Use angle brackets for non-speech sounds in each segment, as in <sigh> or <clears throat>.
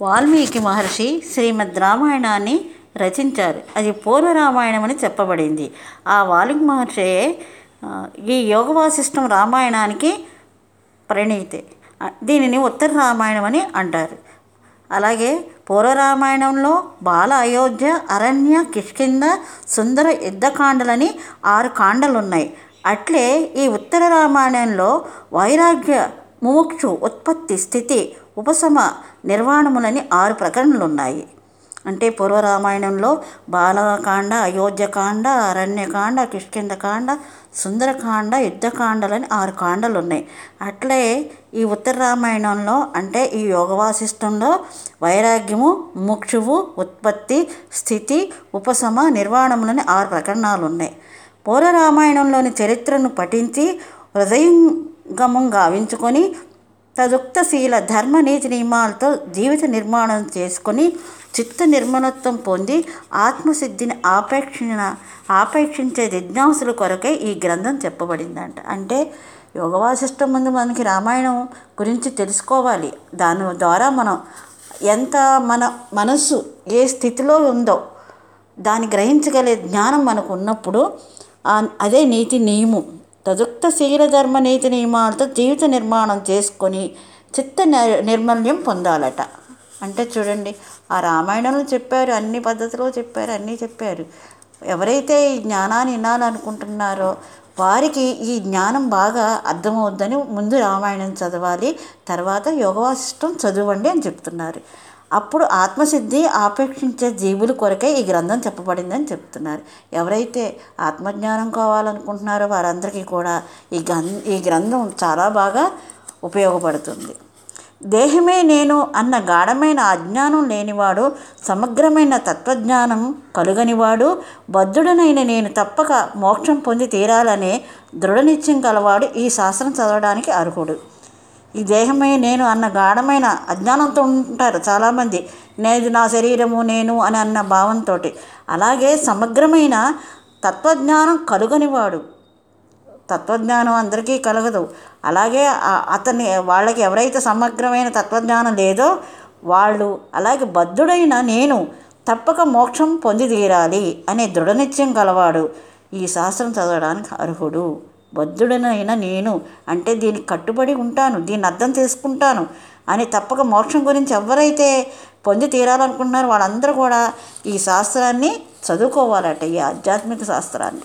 వాల్మీకి మహర్షి శ్రీమద్ రామాయణాన్ని రచించారు. అది పూర్వ రామాయణం అని చెప్పబడింది. ఆ వాల్మీకి మహర్షియే ఈ యోగ వాసిష్టం రామాయణానికి ప్రణీతే. దీనిని ఉత్తర రామాయణం అని అంటారు. అలాగే పూర్వ రామాయణంలో బాల అయోధ్య అరణ్య కిష్కింద సుందర యుద్ధకాండలని ఆరు కాండలు ఉన్నాయి అట్లే ఈ ఉత్తర రామాయణంలో వైరాగ్య ముముక్షు ఉత్పత్తి స్థితి ఉపశమ నిర్వాణములని ఆరు ప్రకరణలు ఉన్నాయి అంటే పూర్వ రామాయణంలో బాలకాండ అయోధ్యకాండ అరణ్యకాండ కిష్కిందకాండ సుందరకాండ యుద్ధకాండలని ఆరు కాండలు ఉన్నాయి అట్లే ఈ ఉత్తర రామాయణంలో అంటే ఈ యోగవాసిష్టంలో వైరాగ్యము ముక్షువు ఉత్పత్తి స్థితి ఉపశమ నిర్వాణములని ఆరు ప్రకరణాలు ఉన్నాయి పూర్వ రామాయణంలోని చరిత్రను పఠించి హృదయంగమం గావించుకొని తదుక్తశీల ధర్మ నీతి నియమాలతో జీవిత నిర్మాణం చేసుకొని చిత్త నిర్మలత్వం పొంది ఆత్మసిద్ధిని ఆపేక్షణ ఆపేక్షించే జిజ్ఞాసుల కొరకే ఈ గ్రంథం చెప్పబడిందంట. అంటే యోగవాసిష్టం ముందు మనకి రామాయణం గురించి తెలుసుకోవాలి. దాని ద్వారా మనం ఎంత మన మనస్సు ఏ స్థితిలో ఉందో దాన్ని గ్రహించగలే జ్ఞానం మనకు ఉన్నప్పుడు అదే నీతి నియమం. తదుక్త శీలధర్మ నీతి నియమాలతో జీవిత నిర్మాణం చేసుకొని చిత్త నిర్మల్యం పొందాలట. అంటే చూడండి ఆ రామాయణంలో చెప్పారు అన్ని పద్ధతిలో చెప్పారు అన్నీ చెప్పారు. ఎవరైతే ఈ జ్ఞానాన్ని వినాలనుకుంటున్నారో వారికి ఈ జ్ఞానం బాగా అర్థమవుద్దని ముందు రామాయణం చదవాలి తర్వాత యోగవాసిష్టం చదవండి అని చెప్తున్నారు. అప్పుడు ఆత్మసిద్ధి ఆపేక్షించే జీవుల కొరకే ఈ గ్రంథం చెప్పబడిందని చెప్తున్నారు. ఎవరైతే ఆత్మజ్ఞానం కావాలనుకుంటున్నారో వారందరికీ కూడా ఈ గ్రం ఈ గ్రంథం చాలా బాగా ఉపయోగపడుతుంది. దేహమే నేను అన్న గాఢమైన అజ్ఞానం లేనివాడు సమగ్రమైన తత్వజ్ఞానం కలుగనివాడు బద్ధుడనైన నేను తప్పక మోక్షం పొంది తీరాలనే దృఢనిత్యం కలవాడు ఈ శాస్త్రం చదవడానికి అర్హుడు. ఈ దేహమే నేను అన్న గాఢమైన అజ్ఞానంతో ఉంటారు చాలామంది. నేను నా శరీరము నేను అని అన్న భావంతో అలాగే సమగ్రమైన తత్వజ్ఞానం కలుగనివాడు. తత్వజ్ఞానం అందరికీ కలగదు. అలాగే అతని వాళ్ళకి ఎవరైతే సమగ్రమైన తత్వజ్ఞానం లేదో వాళ్ళు అలాగే బద్ధుడైన నేను తప్పక మోక్షం పొంది తీరాలి అనే దృఢనిత్యం కలవాడు ఈ శాస్త్రం చదవడానికి అర్హుడు. బద్ధుడనైనా నేను అంటే దీనికి కట్టుబడి ఉంటాను దీన్ని అర్థం చేసుకుంటాను అని తప్పక మోక్షం గురించి ఎవరైతే పొంది తీరాలనుకుంటున్నారో వాళ్ళందరూ కూడా ఈ శాస్త్రాన్ని చదువుకోవాలట ఈ ఆధ్యాత్మిక శాస్త్రాన్ని.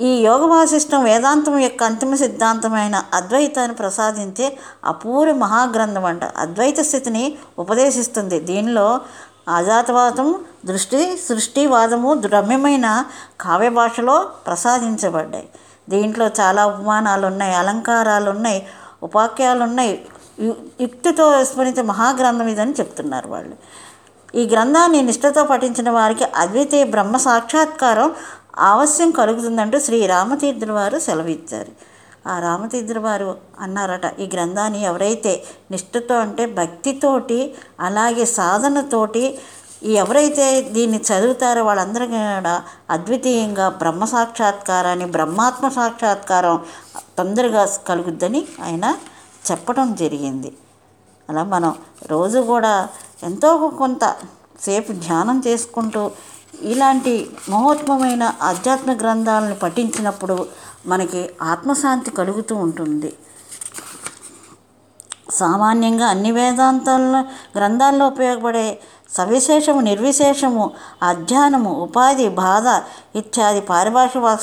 ఈ యోగ వాసిష్టం వేదాంతం యొక్క అంతిమ సిద్ధాంతమైన అద్వైతాన్ని ప్రసాదించే అపూర్వ మహాగ్రంథం అంట అద్వైత స్థితిని ఉపదేశిస్తుంది. దీనిలో ఆజాతవాదం దృష్టి సృష్టివాదము రమ్యమైన కావ్య భాషలో ప్రసాదించబడ్డాయి. దీంట్లో చాలా ఉపమానాలు ఉన్నాయి అలంకారాలు ఉన్నాయి ఉపాఖ్యాలు ఉన్నాయి యుక్తితో విస్మరించే మహాగ్రంథం ఇదని చెప్తున్నారు వాళ్ళు. ఈ గ్రంథాన్ని నిష్ఠతో పఠించిన వారికి అద్వితీయ బ్రహ్మ సాక్షాత్కారం ఆవశ్యం కలుగుతుందంటూ శ్రీ రామతీర్థుల వారు సెలవిచ్చారు. ఆ రామతీంద్ర వారు అన్నారట ఈ గ్రంథాన్ని ఎవరైతే నిష్ఠతో అంటే భక్తితోటి అలాగే సాధనతోటి ఎవరైతే దీన్ని చదువుతారో వాళ్ళందరూ కూడా అద్వితీయంగా బ్రహ్మ సాక్షాత్కారాన్ని బ్రహ్మాత్మ సాక్షాత్కారం తొందరగా కలుగుద్దని ఆయన చెప్పడం జరిగింది. అలా మనం రోజు కూడా ఎంతో కొంత సేపు ధ్యానం చేసుకుంటూ ఇలాంటి మహోత్మమైన ఆధ్యాత్మిక గ్రంథాలను పఠించినప్పుడు మనకి ఆత్మశాంతి కలుగుతూ ఉంటుంది. సామాన్యంగా అన్ని వేదాంతాల్లో గ్రంథాల్లో ఉపయోగపడే సవిశేషము నిర్విశేషము అధ్యానము ఉపాధి బాధ ఇత్యాది పారిభాషిక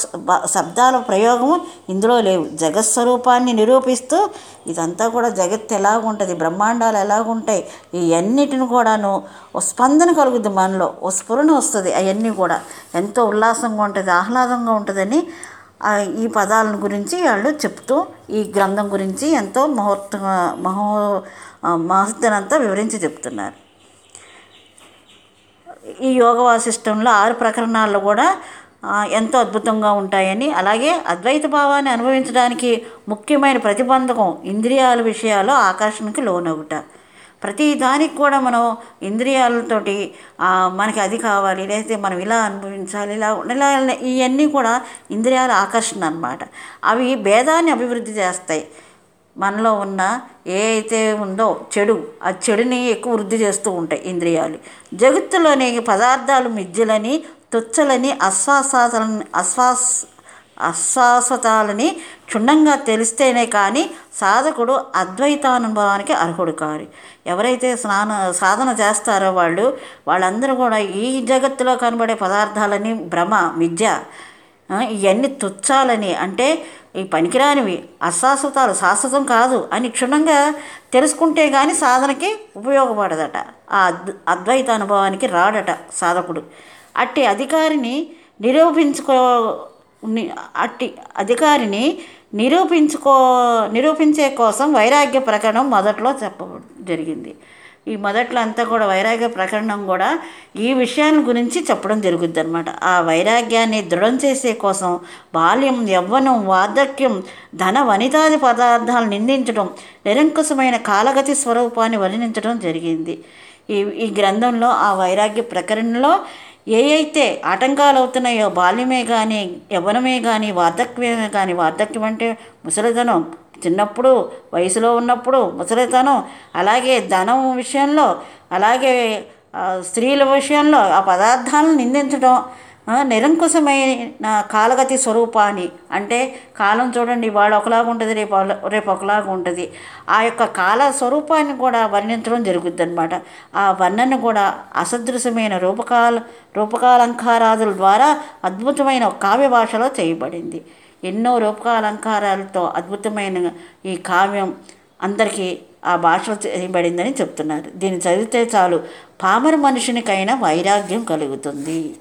శబ్దాల ప్రయోగము ఇందులో లేవు. జగత్స్వరూపాన్ని నిరూపిస్తూ ఇదంతా కూడా జగత్తు ఎలాగుంటుంది బ్రహ్మాండాలు ఎలాగుంటాయి ఇవన్నిటిని కూడాను ఓ స్పందన కలుగుద్ది మనలో ఓ స్ఫురణ వస్తుంది అవన్నీ కూడా. ఎంతో ఉల్లాసంగా ఉంటుంది ఆహ్లాదంగా ఉంటుందని ఈ పదాలను గురించి వాళ్ళు చెప్తూ ఈ గ్రంథం గురించి ఎంతో ముహూర్త మహో మహత్తనంతా వివరించి చెప్తున్నారు. ఈ యోగ వాసిష్టంలో ఆరు ప్రకరణాల్లో కూడా ఎంతో అద్భుతంగా ఉంటాయని అలాగే అద్వైత భావాన్ని అనుభవించడానికి ముఖ్యమైన ప్రతిబంధకం ఇంద్రియాల విషయాల్లో ఆకర్షణకి లోనవుట. ప్రతి దానికి కూడా మనం ఇంద్రియాలతోటి మనకి అది కావాలి లేకపోతే మనం ఇలా అనుభవించాలి ఇలా ఇలా ఇవన్నీ కూడా ఇంద్రియాల ఆకర్షణ అనమాట అవి భేదాన్ని అభివృద్ధి చేస్తాయి. మనలో ఉన్న ఏ అయితే ఉందో చెడు ఆ చెడుని ఎక్కువ వృద్ధి చేస్తూ ఉంటాయి ఇంద్రియాలు. జగత్తులోని పదార్థాలు మిజ్జులని తుచ్చలని అశ్వాసాలని అశ్వాస అశ్వాసతాలని క్షుణ్ణంగా తెలిస్తేనే కానీ సాధకుడు అద్వైతానుభవానికి అర్హుడు కారు. ఎవరైతే స్నాన సాధన చేస్తారో వాళ్ళు వాళ్ళందరూ కూడా ఈ జగత్తులో కనబడే పదార్థాలని భ్రమ విద్య ఇవన్నీ తుచ్చాలని అంటే ఈ పనికిరానివి. అశాశ్వతాలు శాశ్వతం కాదు అని క్షుణ్ణంగా తెలుసుకుంటే కానీ సాధనకి ఉపయోగపడదట. ఆ అద్ అద్వైత అనుభవానికి రాడట సాధకుడు. అట్టి అధికారిని నిరూపించుకో అట్టి అధికారిని నిరూపించుకో నిరూపించే కోసం వైరాగ్య ప్రకరణం మొదట్లో చెప్ప జరిగింది. ఈ మొదట్లో అంతా కూడా వైరాగ్య ప్రకరణం కూడా ఈ విషయాల గురించి చెప్పడం జరుగుద్ది అనమాట ఆ వైరాగ్యాన్ని దృఢం చేసే కోసం బాల్యం యవ్వనం వార్ధక్యం ధన వనితాది పదార్థాలు నిందించడం నిరంకుశమైన కాలగతి స్వరూపాన్ని వర్ణించడం జరిగింది. ఈ ఈ గ్రంథంలో ఆ వైరాగ్య ప్రకరణలో ఏ అయితే ఆటంకాలు అవుతున్నాయో బాల్యమే కానీ యవ్వనమే కానీ వార్ధక్యమే కానీ వార్ధక్యం అంటే ముసలితనం. చిన్నప్పుడు వయసులో ఉన్నప్పుడు ముసలితనం. అలాగే ధనం విషయంలో అలాగే స్త్రీల విషయంలో ఆ పదార్థాలను నిందించడం నిరంకుశమైన కాలగతి స్వరూపాన్ని. అంటే కాలం చూడండి వాళ్ళు ఒకలాగా ఉంటుంది రేపు రేపు ఒకలాగా ఉంటుంది. ఆ యొక్క కాల స్వరూపాన్ని కూడా వర్ణించడం జరుగుద్ది అనమాట ఆ వర్ణన కూడా అసదృశమైన రూపకాల రూపకాలంకారాదుల ద్వారా అద్భుతమైన కావ్య భాషలో చేయబడింది. ఎన్నో రూపకాలంకారాలతో అద్భుతమైన ఈ కావ్యం అందరికీ ఆ భాషలో చేయబడిందని చెప్తున్నారు. దీన్ని చదివితే చాలు. పామర మనుషునికైనా వైరాగ్యం కలుగుతుంది.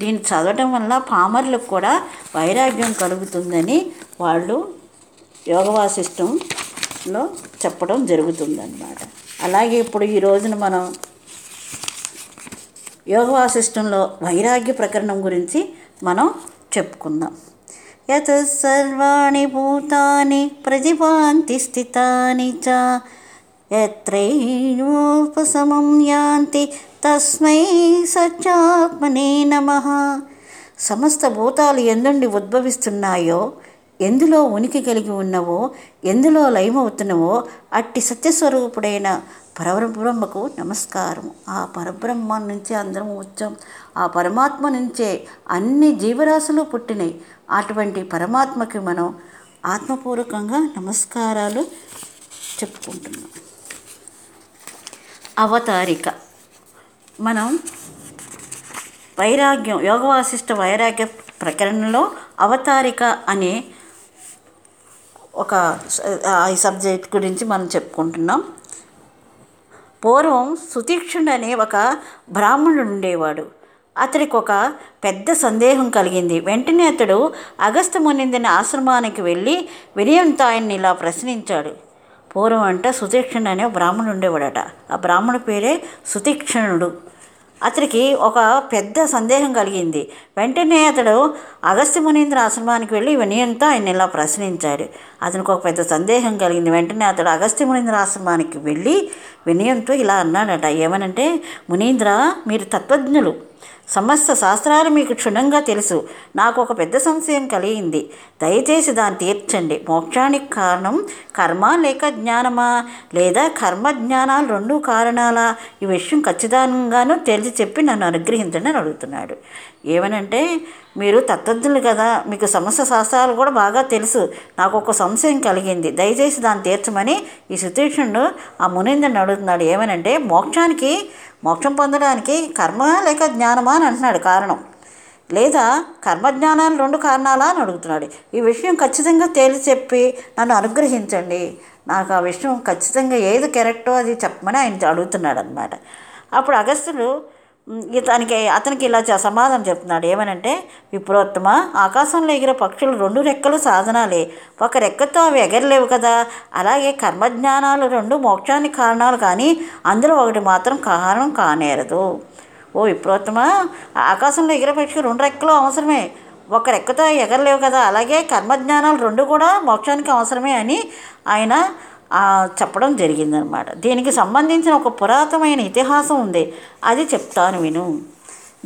దీన్ని చదవటం వల్ల పామర్లకు కూడా వైరాగ్యం కలుగుతుందని వాళ్ళు యోగవాసిష్టంలో చెప్పడం జరుగుతుందన్నమాట. అలాగే ఇప్పుడు ఈ రోజున మనం యోగవాసిష్టంలో వైరాగ్య ప్రకరణం గురించి మనం చెప్పుకుందాం. యత్ సర్వాణి భూతాని ప్రతిభాంతి స్థితాని చ యత్రైనోపశమం యాంతి తస్మై సత్యాత్మనే నమ సమస్త భూతాలు ఎందుండి ఉద్భవిస్తున్నాయో ఎందులో ఉనికి కలిగి ఉన్నవో ఎందులో లయమవుతున్నవో అట్టి సత్యస్వరూపుడైన పరబ్రహ్మకు నమస్కారం ఆ పరబ్రహ్మ నుంచి అందరం వచ్చాం. ఆ పరమాత్మ నుంచే అన్ని జీవరాశులు పుట్టినాయి అటువంటి పరమాత్మకి మనం ఆత్మపూర్వకంగా నమస్కారాలు చెప్పుకుంటున్నాం. అవతారిక. మనం వైరాగ్యం యోగ వాసిష్ట వైరాగ్య ప్రకరణలో అవతారిక అనే ఒక ఆ ఈ సబ్జెక్ట్ గురించి మనం చెప్పుకుంటున్నాం. పూర్వం సుతీక్షుడు అనే ఒక బ్రాహ్మణుడు ఉండేవాడు. అతడికి ఒక పెద్ద సందేహం కలిగింది. వెంటనే అతడు అగస్త్య మునిందిన ఆశ్రమానికి వెళ్ళి వినయంతో ఆయన్ని ఇలా ప్రశ్నించాడు. పూర్వం అంటే సుతీక్షణుడు అనే బ్రాహ్మణుడు ఉండేవాడట. ఆ బ్రాహ్మణుడి పేరే సుతీక్షణుడు అతడికి ఒక పెద్ద సందేహం కలిగింది. వెంటనే అతడు అగస్త్య మునీంద్ర ఆశ్రమానికి వెళ్ళి వినయంతో ఆయన ఇలా ప్రశ్నించాడు. అతనికి ఒక పెద్ద సందేహం కలిగింది. వెంటనే అతడు అగస్త్య మునీంద్ర ఆశ్రమానికి వెళ్ళి వినయంతో ఇలా అన్నాడట. ఏమనంటే మునీంద్ర మీరు తత్వజ్ఞులు. సమస్త శాస్త్రాలు మీకు క్షుణ్ణంగా తెలుసు. నాకు ఒక పెద్ద సంశయం కలిగింది. దయచేసి దాన్ని తీర్చండి. మోక్షానికి కారణం కర్మ లేక జ్ఞానమా? లేదా కర్మ జ్ఞానాలు రెండు కారణాలా? ఈ విషయం ఖచ్చితంగాను తెలిసి చెప్పి నన్ను అనుగ్రహించండి అని అడుగుతున్నాడు. ఏమనంటే మీరు తత్వజ్ఞులు కదా. మీకు సమస్య శాస్త్రాలు కూడా బాగా తెలుసు. నాకు ఒక సంశయం కలిగింది. దయచేసి దాన్ని తీర్చమని ఈ సుతీక్షణుడు ఆ మునిందని అడుగుతున్నాడు. ఏమనంటే మోక్షానికి మోక్షం పొందడానికి కర్మ లేక జ్ఞానమా అని అంటున్నాడు. కారణం? లేదా కర్మజ్ఞానాలు రెండు కారణాలా అని అడుగుతున్నాడు. ఈ విషయం ఖచ్చితంగా తేల్చి చెప్పి నన్ను అనుగ్రహించండి. నాకు ఆ విషయం ఖచ్చితంగా ఏది కరెక్టో అది చెప్పమని ఆయన అడుగుతున్నాడు అనమాట అప్పుడు అగస్తులు ఇతనికి అతనికి ఇలా సమాధానం చెప్తున్నాడు. ఏమనంటే విప్రోత్తమ ఆకాశంలో ఎగిరే పక్షులు రెండు రెక్కలు సాధనాలే. ఒక రెక్కతో అవి ఎగరలేవు కదా. అలాగే కర్మజ్ఞానాలు రెండు మోక్షానికి కారణాలు కానీ అందులో ఒకటి మాత్రం కారణం కానేరదు. ఓ విప్రోత్తమ ఆకాశంలో ఎగిరే పక్షులు రెండు రెక్కలు అవసరమే. ఒక రెక్కతో ఎగరలేవు కదా. అలాగే కర్మజ్ఞానాలు రెండు కూడా మోక్షానికి అవసరమే అని ఆయన చెప్పడం జరిగిందనమాట దీనికి సంబంధించిన ఒక పురాతనమైన ఇతిహాసం ఉంది. అది చెప్తాను విను.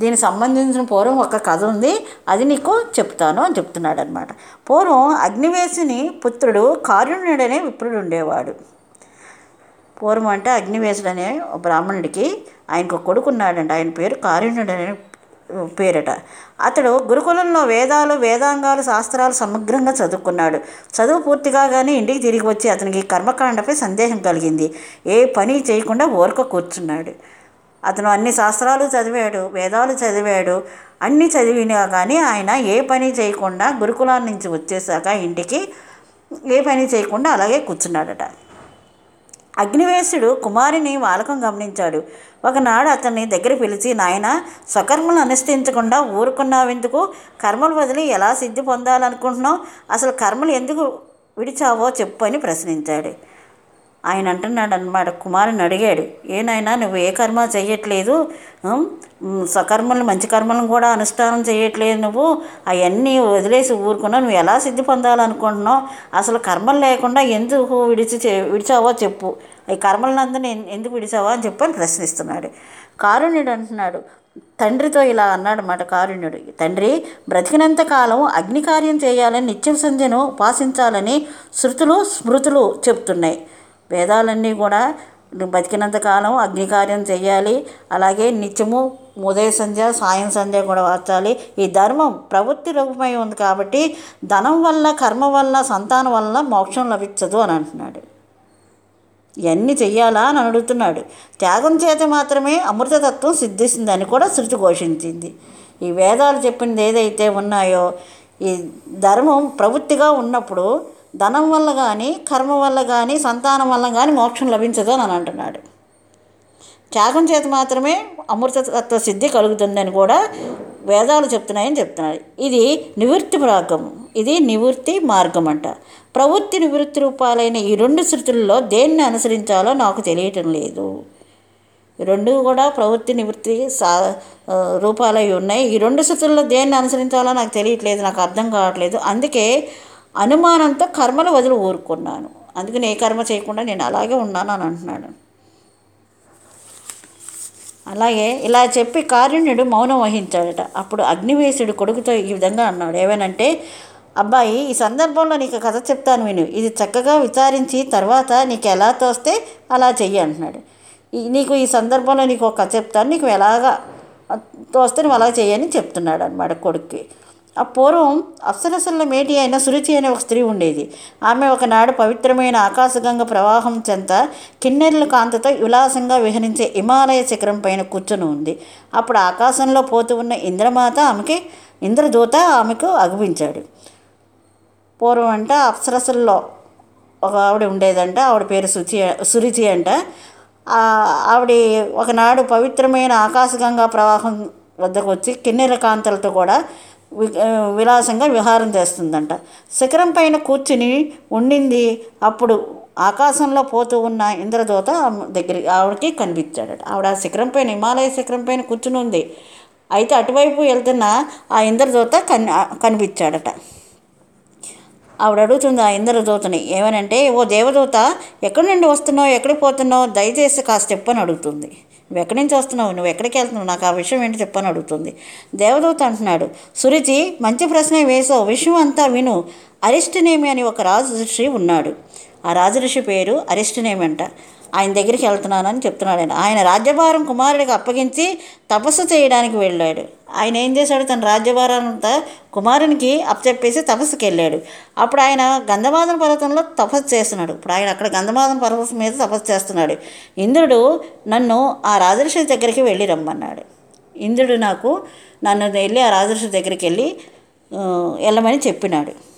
దీనికి సంబంధించిన పూర్వం ఒక కథ ఉంది. అది నీకు చెప్తాను అని చెప్తున్నాడు అనమాట పూర్వం అగ్నివేశుని పుత్రుడు కారుణ్యుడనే విప్రుడు ఉండేవాడు. పూర్వం అంటే అగ్నివేశుడు అనే ఒక బ్రాహ్మణుడికి ఆయనకు కొడుకున్నాడంట. ఆయన పేరు కారుణ్యుడు అనే పేరట. అతడు గురుకులంలో వేదాలు వేదాంగాలు శాస్త్రాలు సమగ్రంగా చదువుకున్నాడు. చదువు పూర్తిగా కానీ ఇంటికి తిరిగి వచ్చి అతనికి కర్మకాండపై సందేహం కలిగింది. ఏ పని చేయకుండా ఊరక కూర్చున్నాడు. అతను అన్ని శాస్త్రాలు చదివాడు వేదాలు చదివాడు అన్నీ చదివినా కానీ ఆయన ఏ పని చేయకుండా గురుకులాల నుంచి వచ్చేసాక ఇంటికి ఏ పని చేయకుండా అలాగే కూర్చున్నాడట. అగ్నివేశుడు కుమారిని వాలకం గమనించాడు. ఒకనాడు అతన్ని దగ్గర పిలిచి నాయన స్వకర్మలు అనుష్ఠించకుండా ఊరుకున్నావెందుకు? కర్మలు వదిలి ఎలా సిద్ధి పొందాలనుకుంటున్నావు? అసలు కర్మలు ఎందుకు విడిచావో చెప్పు అని ప్రశ్నించాడు. ఆయన అంటున్నాడు అనమాట కుమారుని అడిగాడు ఏనాయనా నువ్వు ఏ కర్మ చేయట్లేదు స్వకర్మలు మంచి కర్మలను కూడా అనుష్ఠానం చేయట్లేదు నువ్వు? అవన్నీ వదిలేసి ఊరుకున్నావు. నువ్వు ఎలా సిద్ధి పొందాలనుకుంటున్నావు? అసలు కర్మలు లేకుండా ఎందుకు విడిచి చే- విడిచావో చెప్పు. ఈ కర్మలందరినీ ఎందుకు విడిచావా అని చెప్పని ప్రశ్నిస్తున్నాడు. కారుణ్యుడు అంటున్నాడు తండ్రితో ఇలా అన్నాడన్నమాట కారుణ్యుడు. తండ్రి బ్రతికినంత కాలం అగ్ని కార్యం చేయాలని నిత్యం సంధ్యను ఉపాసించాలని శృతులు స్మృతులు చెప్తున్నాయి. వేదాలన్నీ కూడా బతికినంత కాలం అగ్నికార్యం చేయాలి అలాగే నిత్యము ఉదయ సంధ్య సాయం సంధ్య కూడా వాచాలి. ఈ ధర్మం ప్రవృత్తి రూపమై ఉంది కాబట్టి ధనం వల్ల కర్మ వల్ల సంతానం వల్ల మోక్షం లభించదు అని అంటున్నాడు. ఇవన్నీ చెయ్యాలా అని అడుగుతున్నాడు. త్యాగం చేత మాత్రమే అమృతతత్వం సిద్ధిస్తుందని కూడా శృతి ఘోషించింది. ఈ వేదాలు చెప్పింది ఏదైతే ఉన్నాయో ఈ ధర్మం ప్రవృత్తిగా ఉన్నప్పుడు ధనం వల్ల కానీ కర్మ వల్ల కానీ సంతానం వల్ల కానీ మోక్షం లభించదు అని అంటున్నాడు. త్యాగం చేత మాత్రమే అమృతతత్వ సిద్ధి కలుగుతుందని కూడా వేదాలు చెప్తున్నాయని చెప్తున్నాడు. ఇది నివృత్తి మార్గం ఇది నివృత్తి మార్గం అంట ప్రవృత్తి నివృత్తి రూపాలైన ఈ రెండు శృతుల్లో దేన్ని అనుసరించాలో నాకు తెలియటం లేదు. రెండు కూడా ప్రవృత్తి నివృత్తి సా రూపాలై ఉన్నాయి. ఈ రెండు శృతుల్లో దేన్ని అనుసరించాలో నాకు తెలియట్లేదు నాకు అర్థం కావట్లేదు. అందుకే అనుమానంతో కర్మలు వదిలి ఊరుకున్నాను. అందుకని ఏ కర్మ చేయకుండా నేను అలాగే ఉన్నాను అని అంటున్నాడు. అలాగే ఇలా చెప్పి కారుణ్యుడు మౌనం వహించాడట. అప్పుడు అగ్నివేశుడు కొడుకుతో ఈ విధంగా అన్నాడు. ఏమనంటే అబ్బాయి ఈ సందర్భంలో నీకు కథ చెప్తాను విను. ఇది చక్కగా విచారించి తర్వాత నీకు ఎలా తోస్తే అలా చెయ్యి అంటున్నాడు. ఈ- నీకు ఈ సందర్భంలో నీకు ఒక కథ చెప్తాను. నీకు ఎలాగా తోస్తే నువ్వు అలా చెయ్యని చెప్తున్నాడు అనమాట కొడుక్కి. ఆ పూర్వం అప్సరసల మేటి అయిన సురుచి అనే ఒక స్త్రీ ఉండేది. ఆమె ఒకనాడు పవిత్రమైన ఆకాశగంగ ప్రవాహం చెంత కిన్నెర్ల కాంతతో విలాసంగా విహరించే హిమాలయ శిఖరం పైన కూర్చొని ఉంది. అప్పుడు ఆకాశంలో పోతూ ఉన్న ఇంద్రమాత ఆమెకి ఇంద్రదూత ఆమెకు అగుపించాడు. పూర్వం అంట అప్సరసల్లో ఒక ఆవిడ ఉండేదంట ఆవిడ పేరు సుచి సురుచి అంట. ఆవిడ ఒకనాడు పవిత్రమైన ఆకాశగంగా ప్రవాహం వద్దకు వచ్చి కిన్నెర కాంతలతో కూడా విలాసంగా విహారం చేస్తుందంట. శిఖరం పైన కూర్చుని ఉండింది. అప్పుడు ఆకాశంలో పోతూ ఉన్న ఇంద్రదూత ఆమె దగ్గర ఆవిడకి కనిపించాడట. ఆవిడ ఆ శిఖరం పైన హిమాలయ శిఖరం పైన కూర్చుని ఉంది. అయితే అటువైపు వెళ్తున్న ఆ ఇంద్రదూత కన్ కనిపించాడట. ఆవిడ అడుగుతుంది ఆ ఇంద్రదూతని ఏమనంటే ఓ దేవదూత ఎక్కడి నుండి వస్తున్నావు ఎక్కడికి పోతున్నావు? దయచేసి కాస్త చెప్పని అడుగుతుంది. నువ్వు ఎక్కడి నుంచి వస్తున్నావు? నువ్వు ఎక్కడికి వెళ్తున్నావు? నాకు ఆ విషయం ఏంటి చెప్పని అడుగుతుంది. దేవదూత అంటున్నాడు సురుచి మంచి ప్రశ్న వేసావు విషయం అంతా విను. అరిష్టనేమి అని ఒక రాజు ఋషి ఉన్నాడు. ఆ రాజఋషి పేరు అరిష్టనేమి అంట. ఆయన దగ్గరికి వెళ్తున్నానని చెప్తున్నాడు ఆయన. ఆయన రాజ్యభారం కుమారుడికి అప్పగించి తపస్సు చేయడానికి వెళ్ళాడు. ఆయన ఏం చేశాడు? తన రాజ్యభారాన్నంతా కుమారునికి అప్పచెప్పేసి తపస్సుకి వెళ్ళాడు. అప్పుడు ఆయన గంధమాదన పర్వతంలో తపస్సు చేస్తున్నాడు. ఇప్పుడు ఆయన అక్కడ గంధమాదన పర్వతం మీద తపస్సు చేస్తున్నాడు. ఇంద్రుడు నన్ను ఆ రాజర్షి దగ్గరికి వెళ్ళి రమ్మన్నాడు. ఇంద్రుడు నాకు నన్ను వెళ్ళి ఆ రాజర్షి దగ్గరికి వెళ్ళి వెళ్ళమని చెప్పినాడు.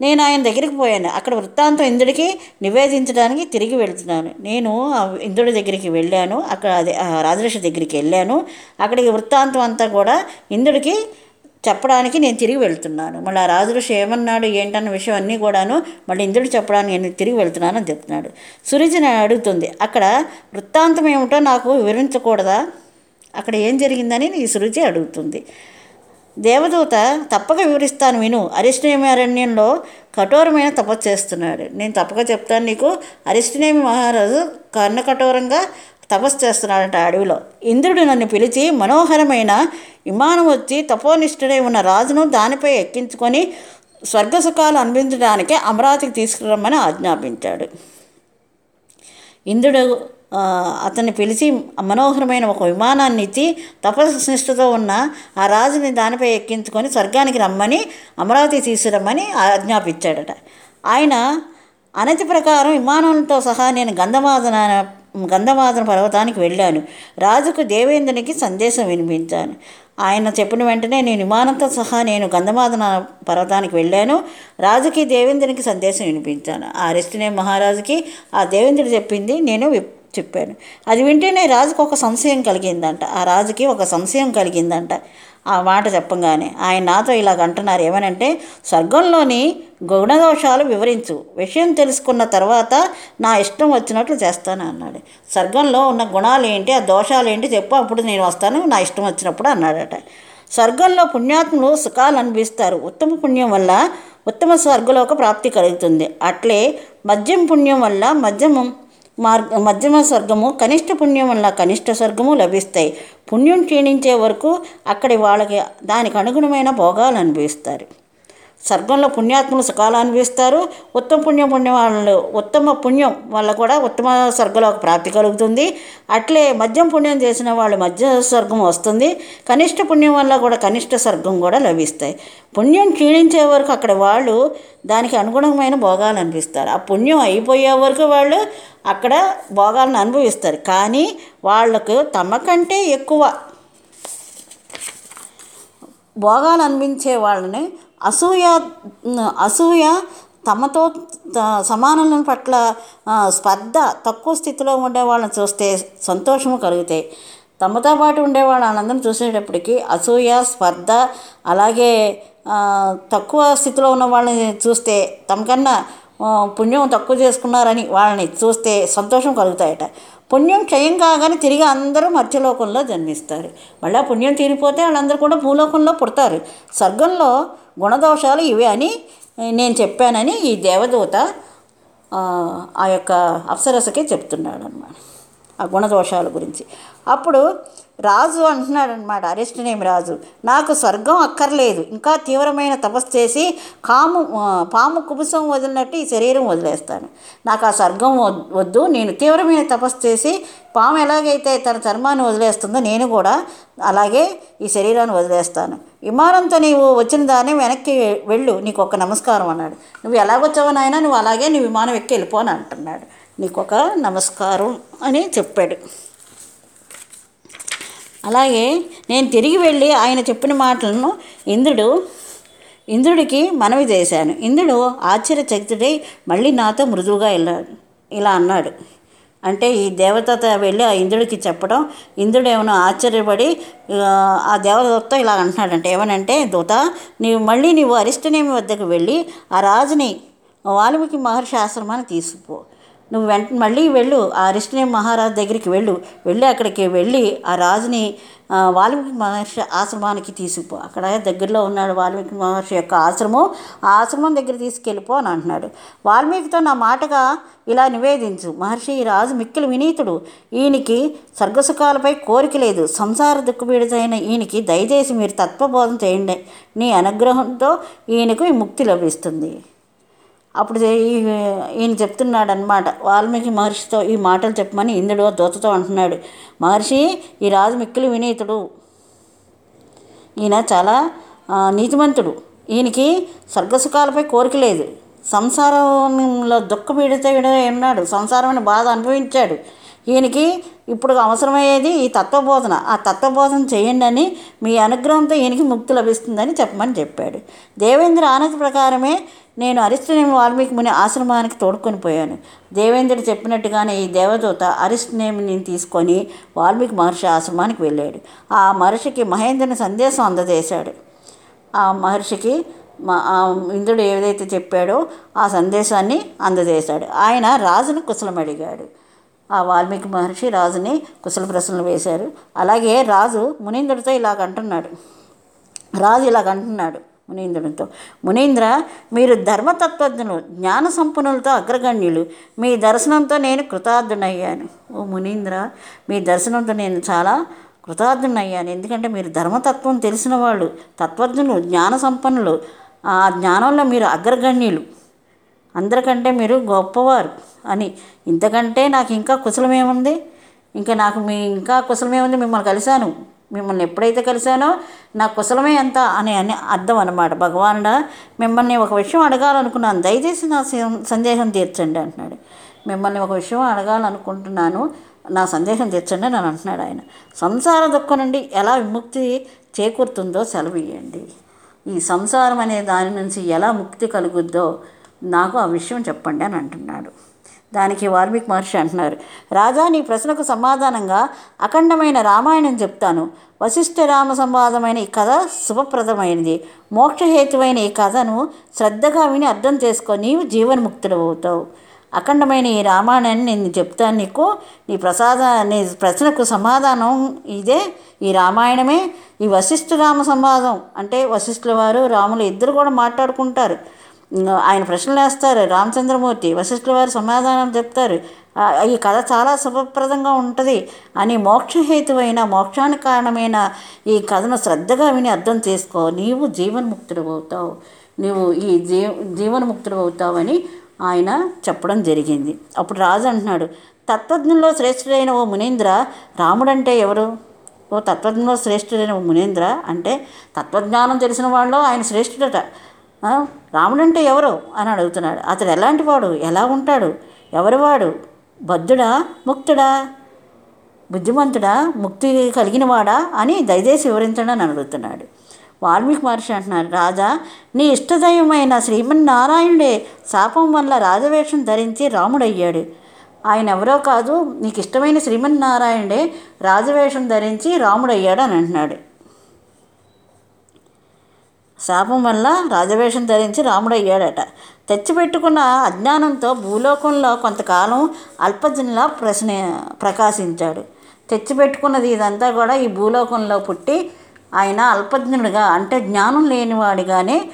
నేను ఆయన దగ్గరికి పోయాను. అక్కడ వృత్తాంతం ఇంద్రుడికి నివేదించడానికి తిరిగి వెళ్తున్నాను. నేను ఇంద్రుడి దగ్గరికి వెళ్ళాను. అక్కడ అదే ఆ రాజర్షి దగ్గరికి వెళ్ళాను. అక్కడికి వృత్తాంతం అంతా కూడా ఇంద్రుడికి చెప్పడానికి నేను తిరిగి వెళ్తున్నాను. మళ్ళీ ఆ రాజఋషి ఏమన్నాడు ఏంటన్న విషయం అన్నీ కూడాను మళ్ళీ ఇంద్రుడు చెప్పడానికి నేను తిరిగి వెళ్తున్నాను అని చెప్తున్నాడు. సురుచి అడుగుతుంది అక్కడ వృత్తాంతం ఏమిటో నాకు వివరించకూడదా? అక్కడ ఏం జరిగిందని ఈ సురుచి అడుగుతుంది. దేవదూత తప్పక వివరిస్తాను విను. అరిష్టనేమి కఠోరమైన తపస్సు చేస్తున్నాడు. నేను తప్పక చెప్తాను నీకు. అరిష్టనేమి మహారాజు కర్ణ కఠోరంగా తపస్సు చేస్తున్నాడంట అడవిలో. ఇంద్రుడు నన్ను పిలిచి మనోహరమైన విమానం వచ్చి తపోనిష్ఠుడై ఉన్న రాజును దానిపై ఎక్కించుకొని స్వర్గసుఖాలు అనిపించడానికి అమరావతికి తీసుకురమ్మని ఆజ్ఞాపించాడు. ఇంద్రుడు అతన్ని పిలిచి మనోహరమైన ఒక విమానాన్ని ఇచ్చి తపస్నిష్ఠతో ఉన్న ఆ రాజుని దానిపై ఎక్కించుకొని స్వర్గానికి రమ్మని అమరావతి తీసుకురమ్మని ఆజ్ఞాపించాడట. ఆయన అనతి ప్రకారం విమానంతో సహా నేను గంధమాదన గంధమాదన పర్వతానికి వెళ్ళాను. రాజుకు దేవేంద్రునికి సందేశం వినిపించాను. ఆయన చెప్పిన వెంటనే నేను విమానంతో సహా నేను గంధమాదన పర్వతానికి వెళ్ళాను. రాజుకి దేవేంద్రునికి సందేశం వినిపించాను. ఆ రెస్టినే మహారాజుకి ఆ దేవేంద్రుడు చెప్పింది నేను చెప్పాను. అది వింటేనే రాజుకు ఒక సంశయం కలిగిందంట. ఆ రాజుకి ఒక సంశయం కలిగిందంట. ఆ మాట చెప్పంగానే ఆయన నాతో ఇలాగ అంటున్నారు. ఏమనంటే స్వర్గంలోని గుణదోషాలు వివరించు. విషయం తెలుసుకున్న తర్వాత నా ఇష్టం వచ్చినట్లు చేస్తాను అన్నాడు. స్వర్గంలో ఉన్న గుణాలు ఏంటి ఆ దోషాలు ఏంటి చెప్పు అప్పుడు నేను వస్తాను. నా ఇష్టం వచ్చినప్పుడు అన్నాడట. స్వర్గంలో పుణ్యాత్ములు సుఖాలు అనిపిస్తారు ఉత్తమ పుణ్యం వల్ల ఉత్తమ స్వర్గలోక ప్రాప్తి కలుగుతుంది. అట్లే మద్యం పుణ్యం వల్ల మద్యము మార్గ మధ్యమ స్వర్గము కనిష్ట పుణ్యం వల్ల కనిష్ట స్వర్గము లభిస్తాయి. పుణ్యం క్షీణించే వరకు అక్కడి వాళ్ళకి దానికి అనుగుణమైన భోగాలు అనుభవిస్తారు. స్వర్గంలో పుణ్యాత్ములు సుఖాలు అనుభవిస్తారు ఉత్తమ పుణ్యం పుణ్యం వాళ్ళు ఉత్తమ పుణ్యం వల్ల కూడా ఉత్తమ స్వర్గంలోకి ప్రాప్తి కలుగుతుంది. అట్లే మద్యం పుణ్యం చేసిన వాళ్ళు మధ్య స్వర్గం వస్తుంది. కనిష్ట పుణ్యం వల్ల కూడా కనిష్ట స్వర్గం కూడా లభిస్తాయి. పుణ్యం క్షీణించే వరకు అక్కడ వాళ్ళు దానికి అనుగుణమైన భోగాలు అనిపిస్తారు ఆ పుణ్యం అయిపోయే వరకు వాళ్ళు అక్కడ భోగాలను అనుభవిస్తారు. కానీ వాళ్ళకు తమ కంటే ఎక్కువ భోగాలు అనిపించే వాళ్ళని అసూయ అసూయ తమతో త- సమానుల పట్ల స్పర్ధ తక్కువ స్థితిలో ఉండే వాళ్ళని చూస్తే సంతోషము కలుగుతాయి. తమతో పాటు ఉండే ఆనందం చూసేటప్పటికి అసూయ స్పర్ధ అలాగే తక్కువ స్థితిలో ఉన్న వాళ్ళని చూస్తే తమకన్నా పుణ్యం తక్కువ చేసుకున్నారని వాళ్ళని చూస్తే సంతోషం కలుగుతాయట. పుణ్యం క్షయం కాగానే తిరిగి అందరూ మధ్యలోకంలో జన్మిస్తారు. మళ్ళీ పుణ్యం తీరిపోతే వాళ్ళందరూ కూడా భూలోకంలో పుడతారు. స్వర్గంలో గుణదోషాలు ఇవే అని నేను చెప్పానని ఈ దేవదూత ఆ, యొక్క అప్సరసకే చెప్తున్నాడు అనమాట ఆ గుణదోషాల గురించి. అప్పుడు రాజు అంటున్నాడనమాట అరెస్ట్ అరిష్టనేమి రాజు. నాకు స్వర్గం అక్కర్లేదు. ఇంకా తీవ్రమైన తపస్సు చేసి కాము పాము కుబుసం వదిలినట్టు ఈ శరీరం వదిలేస్తాను. నాకు ఆ స్వర్గం వద్- వద్దు. నేను తీవ్రమైన తపస్సు చేసి పాము ఎలాగైతే తన చర్మాన్ని వదిలేస్తుందో నేను కూడా అలాగే ఈ శరీరాన్ని వదిలేస్తాను. విమానంతో నీవు వచ్చిన దాన్ని వెనక్కి వెళ్ళు. నీకు ఒక నమస్కారం అన్నాడు. నువ్వు ఎలాగొచ్చావు నాయన నువ్వు అలాగే నీ విమానం ఎక్కి వెళ్ళిపోను అంటున్నాడు. నీకు ఒక నమస్కారం అని చెప్పాడు. అలాగే నేను తిరిగి వెళ్ళి ఆయన చెప్పిన మాటలను ఇంద్రుడు ఇంద్రుడికి మనవి చేశాను. ఇంద్రుడు ఆశ్చర్యచకితుడై మళ్ళీ నాతో మృదువుగా వెళ్ళాడు ఇలా అన్నాడు. అంటే ఈ దేవత వెళ్ళి ఆ ఇంద్రుడికి చెప్పడం ఇంద్రుడు ఏమైనా ఆశ్చర్యపడి ఆ, ఆ ఇలా అంటున్నాడంటే ఏమనంటే దూత నీవు మళ్ళీ నీవు అరిష్టనేమి వద్దకు వెళ్ళి ఆ రాజుని వాల్మీకి మహర్షి ఆశ్రమాన్ని తీసుకుపో. నువ్వు వెంట మళ్ళీ వెళ్ళు. ఆ అరిష్టనేమి మహారాజు దగ్గరికి వెళ్ళు. వెళ్ళి అక్కడికి వెళ్ళి ఆ రాజుని వాల్మీకి మహర్షి ఆశ్రమానికి తీసుకుపో. అక్కడ దగ్గరలో ఉన్నాడు వాల్మీకి మహర్షి యొక్క ఆశ్రమం. ఆ ఆశ్రమం దగ్గర తీసుకెళ్ళిపో అని అంటున్నాడు. వాల్మీకితో నా మాటగా ఇలా నివేదించు. మహర్షి ఈ రాజు మిక్కిలి వినీతుడు. ఈయనకి స్వర్గసుఖాలపై కోరిక లేదు. సంసార దుఃఖపీడితైన ఈయనకి దయచేసి మీరు తత్వబోధం చేయండి. నీ అనుగ్రహంతో ఈయనకు ఈ ముక్తి లభిస్తుంది. అప్పుడు ఈ- ఈయన చెప్తున్నాడు అనమాట వాల్మీకి మహర్షితో ఈ మాటలు చెప్పమని ఇంద్రుడు దూతతో అంటున్నాడు. మహర్షి ఈ రాజు మిక్కిలి వినీతుడు ఈయన చాలా నీతిమంతుడు. ఈయనకి స్వర్గసుఖాలపై కోరిక లేదు. సంసారంలో దుఃఖపీడిత ఉన్నాడు సంసారమైన బాధ అనుభవించాడు. ఈయనకి ఇప్పుడు అవసరమయ్యేది ఈ తత్వబోధన. ఆ తత్వబోధన చేయండి అని మీ అనుగ్రహంతో ఈయనకి ముక్తి లభిస్తుందని చెప్పమని చెప్పాడు. దేవేంద్ర ఆనతి ప్రకారమే నేను అరిష్టనేమి వాల్మీకి ముని ఆశ్రమానికి తోడుకొని పోయాను. దేవేంద్రుడు చెప్పినట్టుగానే ఈ దేవదూత అరిష్టనేమిని తీసుకొని వాల్మీకి మహర్షి ఆశ్రమానికి వెళ్ళాడు. ఆ మహర్షికి మహేంద్రుని సందేశం అందజేశాడు. ఆ మహర్షికి మా ఇంద్రుడు ఏదైతే చెప్పాడో ఆ సందేశాన్ని అందజేశాడు. ఆయన రాజును కుశలం అడిగాడు ఆ వాల్మీకి మహర్షి రాజుని కుశల ప్రశ్నలు వేశారు. అలాగే రాజు మునీంద్రుడితో ఇలాగ అంటున్నాడు. రాజు ఇలాగ అంటున్నాడు. మునీంద్రునితో. మునీంద్ర మీరు ధర్మతత్వజ్ఞులు జ్ఞాన సంపన్నులతో అగ్రగణ్యులు మీ దర్శనంతో నేను కృతార్థునయ్యాను ఓ మునీంద్ర మీ దర్శనంతో నేను చాలా కృతార్థునయ్యాను ఎందుకంటే మీరు ధర్మతత్వం తెలిసిన వాళ్ళు తత్వజ్ఞులు జ్ఞాన సంపన్నులు ఆ జ్ఞానంలో మీరు అగ్రగణ్యులు. అందరికంటే మీరు గొప్పవారు అని. ఇంతకంటే నాకు ఇంకా కుశలమేముంది? ఇంకా నాకు మీ ఇంకా కుశలమేముంది? మిమ్మల్ని కలిశాను. మిమ్మల్ని ఎప్పుడైతే కలిశానో నా కుశలమే ఎంత అని అని అర్థం అనమాట భగవానుడా మిమ్మల్ని ఒక విషయం అడగాలనుకున్నాను. దయచేసి నా సందేహం తీర్చండి అంటున్నాడు. మిమ్మల్ని ఒక విషయం అడగాలనుకుంటున్నాను నా సందేహం తీర్చండి అని అంటున్నాడు ఆయన. సంసార దుఃఖం నుండి ఎలా విముక్తి చేకూరుతుందో సెలవియండి ఈ సంసారం అనే దాని నుంచి ఎలా ముక్తి కలుగుద్దో నాకు ఆ విషయం చెప్పండి అని అంటున్నాడు. దానికి వాల్మీకి మహర్షి అంటున్నారు. రాజా నీ ప్రశ్నకు సమాధానంగా అఖండమైన రామాయణం చెప్తాను. వశిష్ఠ రామ సంవాదమైన ఈ కథ శుభప్రదమైనది. మోక్షహేతువైన ఈ కథను శ్రద్ధగా విని అర్థం చేసుకో నీవు జీవన్ముక్తుడు అవుతావు అఖండమైన ఈ రామాయణాన్ని నేను చెప్తాను నీకు. నీ ప్రసాద నీ ప్రశ్నకు సమాధానం ఇదే. ఈ రామాయణమే. ఈ వశిష్ఠ రామ సంవాదం అంటే వశిష్ఠుల వారు రాములు ఇద్దరు కూడా మాట్లాడుకుంటారు. ఆయన ప్రశ్నలు వేస్తారు. రామచంద్రమూర్తి వశిష్ఠుల వారు సమాధానం చెప్తారు. ఈ కథ చాలా శుభప్రదంగా ఉంటుంది అని మోక్షహేతువైన మోక్షానికి కారణమైన ఈ కథను శ్రద్ధగా విని అర్థం చేసుకో. నీవు జీవన్ముక్తుడు అవుతావు నీవు ఈ జీ జీవన్ముక్తుడు అవుతావని ఆయన చెప్పడం జరిగింది. అప్పుడు రాజు అంటున్నాడు తత్వజ్ఞంలో శ్రేష్ఠుడైన ఓ మునీంద్ర రాముడంటే ఎవరు? ఓ తత్వజ్ఞంలో శ్రేష్ఠుడైన ఓ మునీంద్ర అంటే తత్వజ్ఞానం తెలిసిన వాళ్ళు ఆయన శ్రేష్ఠుడట. రాముడంటే ఎవరు? అని అడుగుతున్నాడు. అతడు ఎలాంటి వాడు? ఎలా ఉంటాడు? ఎవరివాడు బద్ధుడా? ముక్తుడా? బుద్ధిమంతుడా? ముక్తి కలిగినవాడా అని దయచేసి వివరించండి అని అడుగుతున్నాడు. వాల్మీకి మహర్షి అంటున్నారు రాజా నీ ఇష్టదైవమైన శ్రీమన్నారాయణుడే శాపం వల్ల రాజవేషం ధరించి రాముడయ్యాడు. ఆయన ఎవరో కాదు నీకు ఇష్టమైన శ్రీమన్నారాయణుడే రాజవేషం ధరించి రాముడయ్యాడు అని అంటున్నాడు. శాపం వల్ల రాజవేషం ధరించి రాముడయ్యాడట. తెచ్చిపెట్టుకున్న అజ్ఞానంతో భూలోకంలో కొంతకాలం అల్పజనిలా ప్రశ్న ప్రకాశించాడు. తెచ్చిపెట్టుకున్నది ఇదంతా కూడా ఈ భూలోకంలో పుట్టి ఆయన అల్పజ్ఞుడిగా అంటే జ్ఞానం లేనివాడిగానే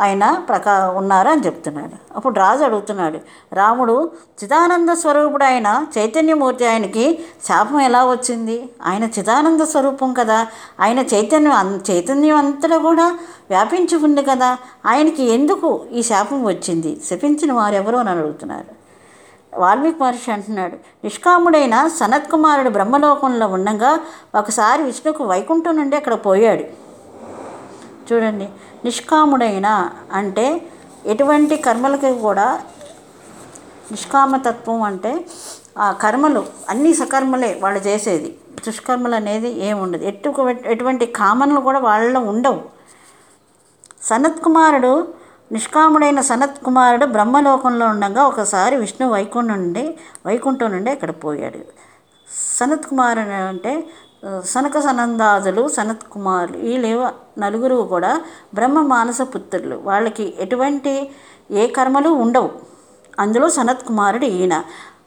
ఆయన ప్రకా ఉన్నారు అని చెప్తున్నాడు. అప్పుడు రాజు అడుగుతున్నాడు రాముడు చిదానంద స్వరూపుడు ఆయన చైతన్యమూర్తి ఆయనకి శాపం ఎలా వచ్చింది? ఆయన చిదానంద స్వరూపం కదా. ఆయన చైతన్యం అన్- చైతన్యం అంతటా కూడా వ్యాపించి ఉంది కదా. ఆయనకి ఎందుకు ఈ శాపం వచ్చింది? శపించిన వారెవరో అని అడుగుతున్నారు. వాల్మీకి మహర్షి అంటున్నాడు నిష్కాముడైన సనత్ కుమారుడు బ్రహ్మలోకంలో ఉండగా ఒకసారి విష్ణుకు వైకుంఠం నుండి అక్కడ పోయాడు. చూడండి నిష్కాముడైన అంటే ఎటువంటి కర్మలకి కూడా నిష్కామతత్వం అంటే ఆ కర్మలు అన్ని సకర్మలే వాళ్ళు చేసేది. దుష్కర్మలు అనేది ఏముండదు ఎటు ఎటువంటి కామనలు కూడా వాళ్ళలో ఉండవు. సనత్ కుమారుడు నిష్కాముడైన సనత్ కుమారుడు బ్రహ్మలోకంలో ఉండగా ఒకసారి విష్ణు వైకుంఠం నుండి వైకుంఠం నుండి అక్కడ పోయాడు. సనత్ కుమారుడు అంటే సనక సనందాదులు సనత్ కుమారులు వీళ్ళు నలుగురు కూడా బ్రహ్మ మానస పుత్రులు. వాళ్ళకి ఎటువంటి ఏ కర్మలు ఉండవు. అందులో సనత్ కుమారుడు ఈయన.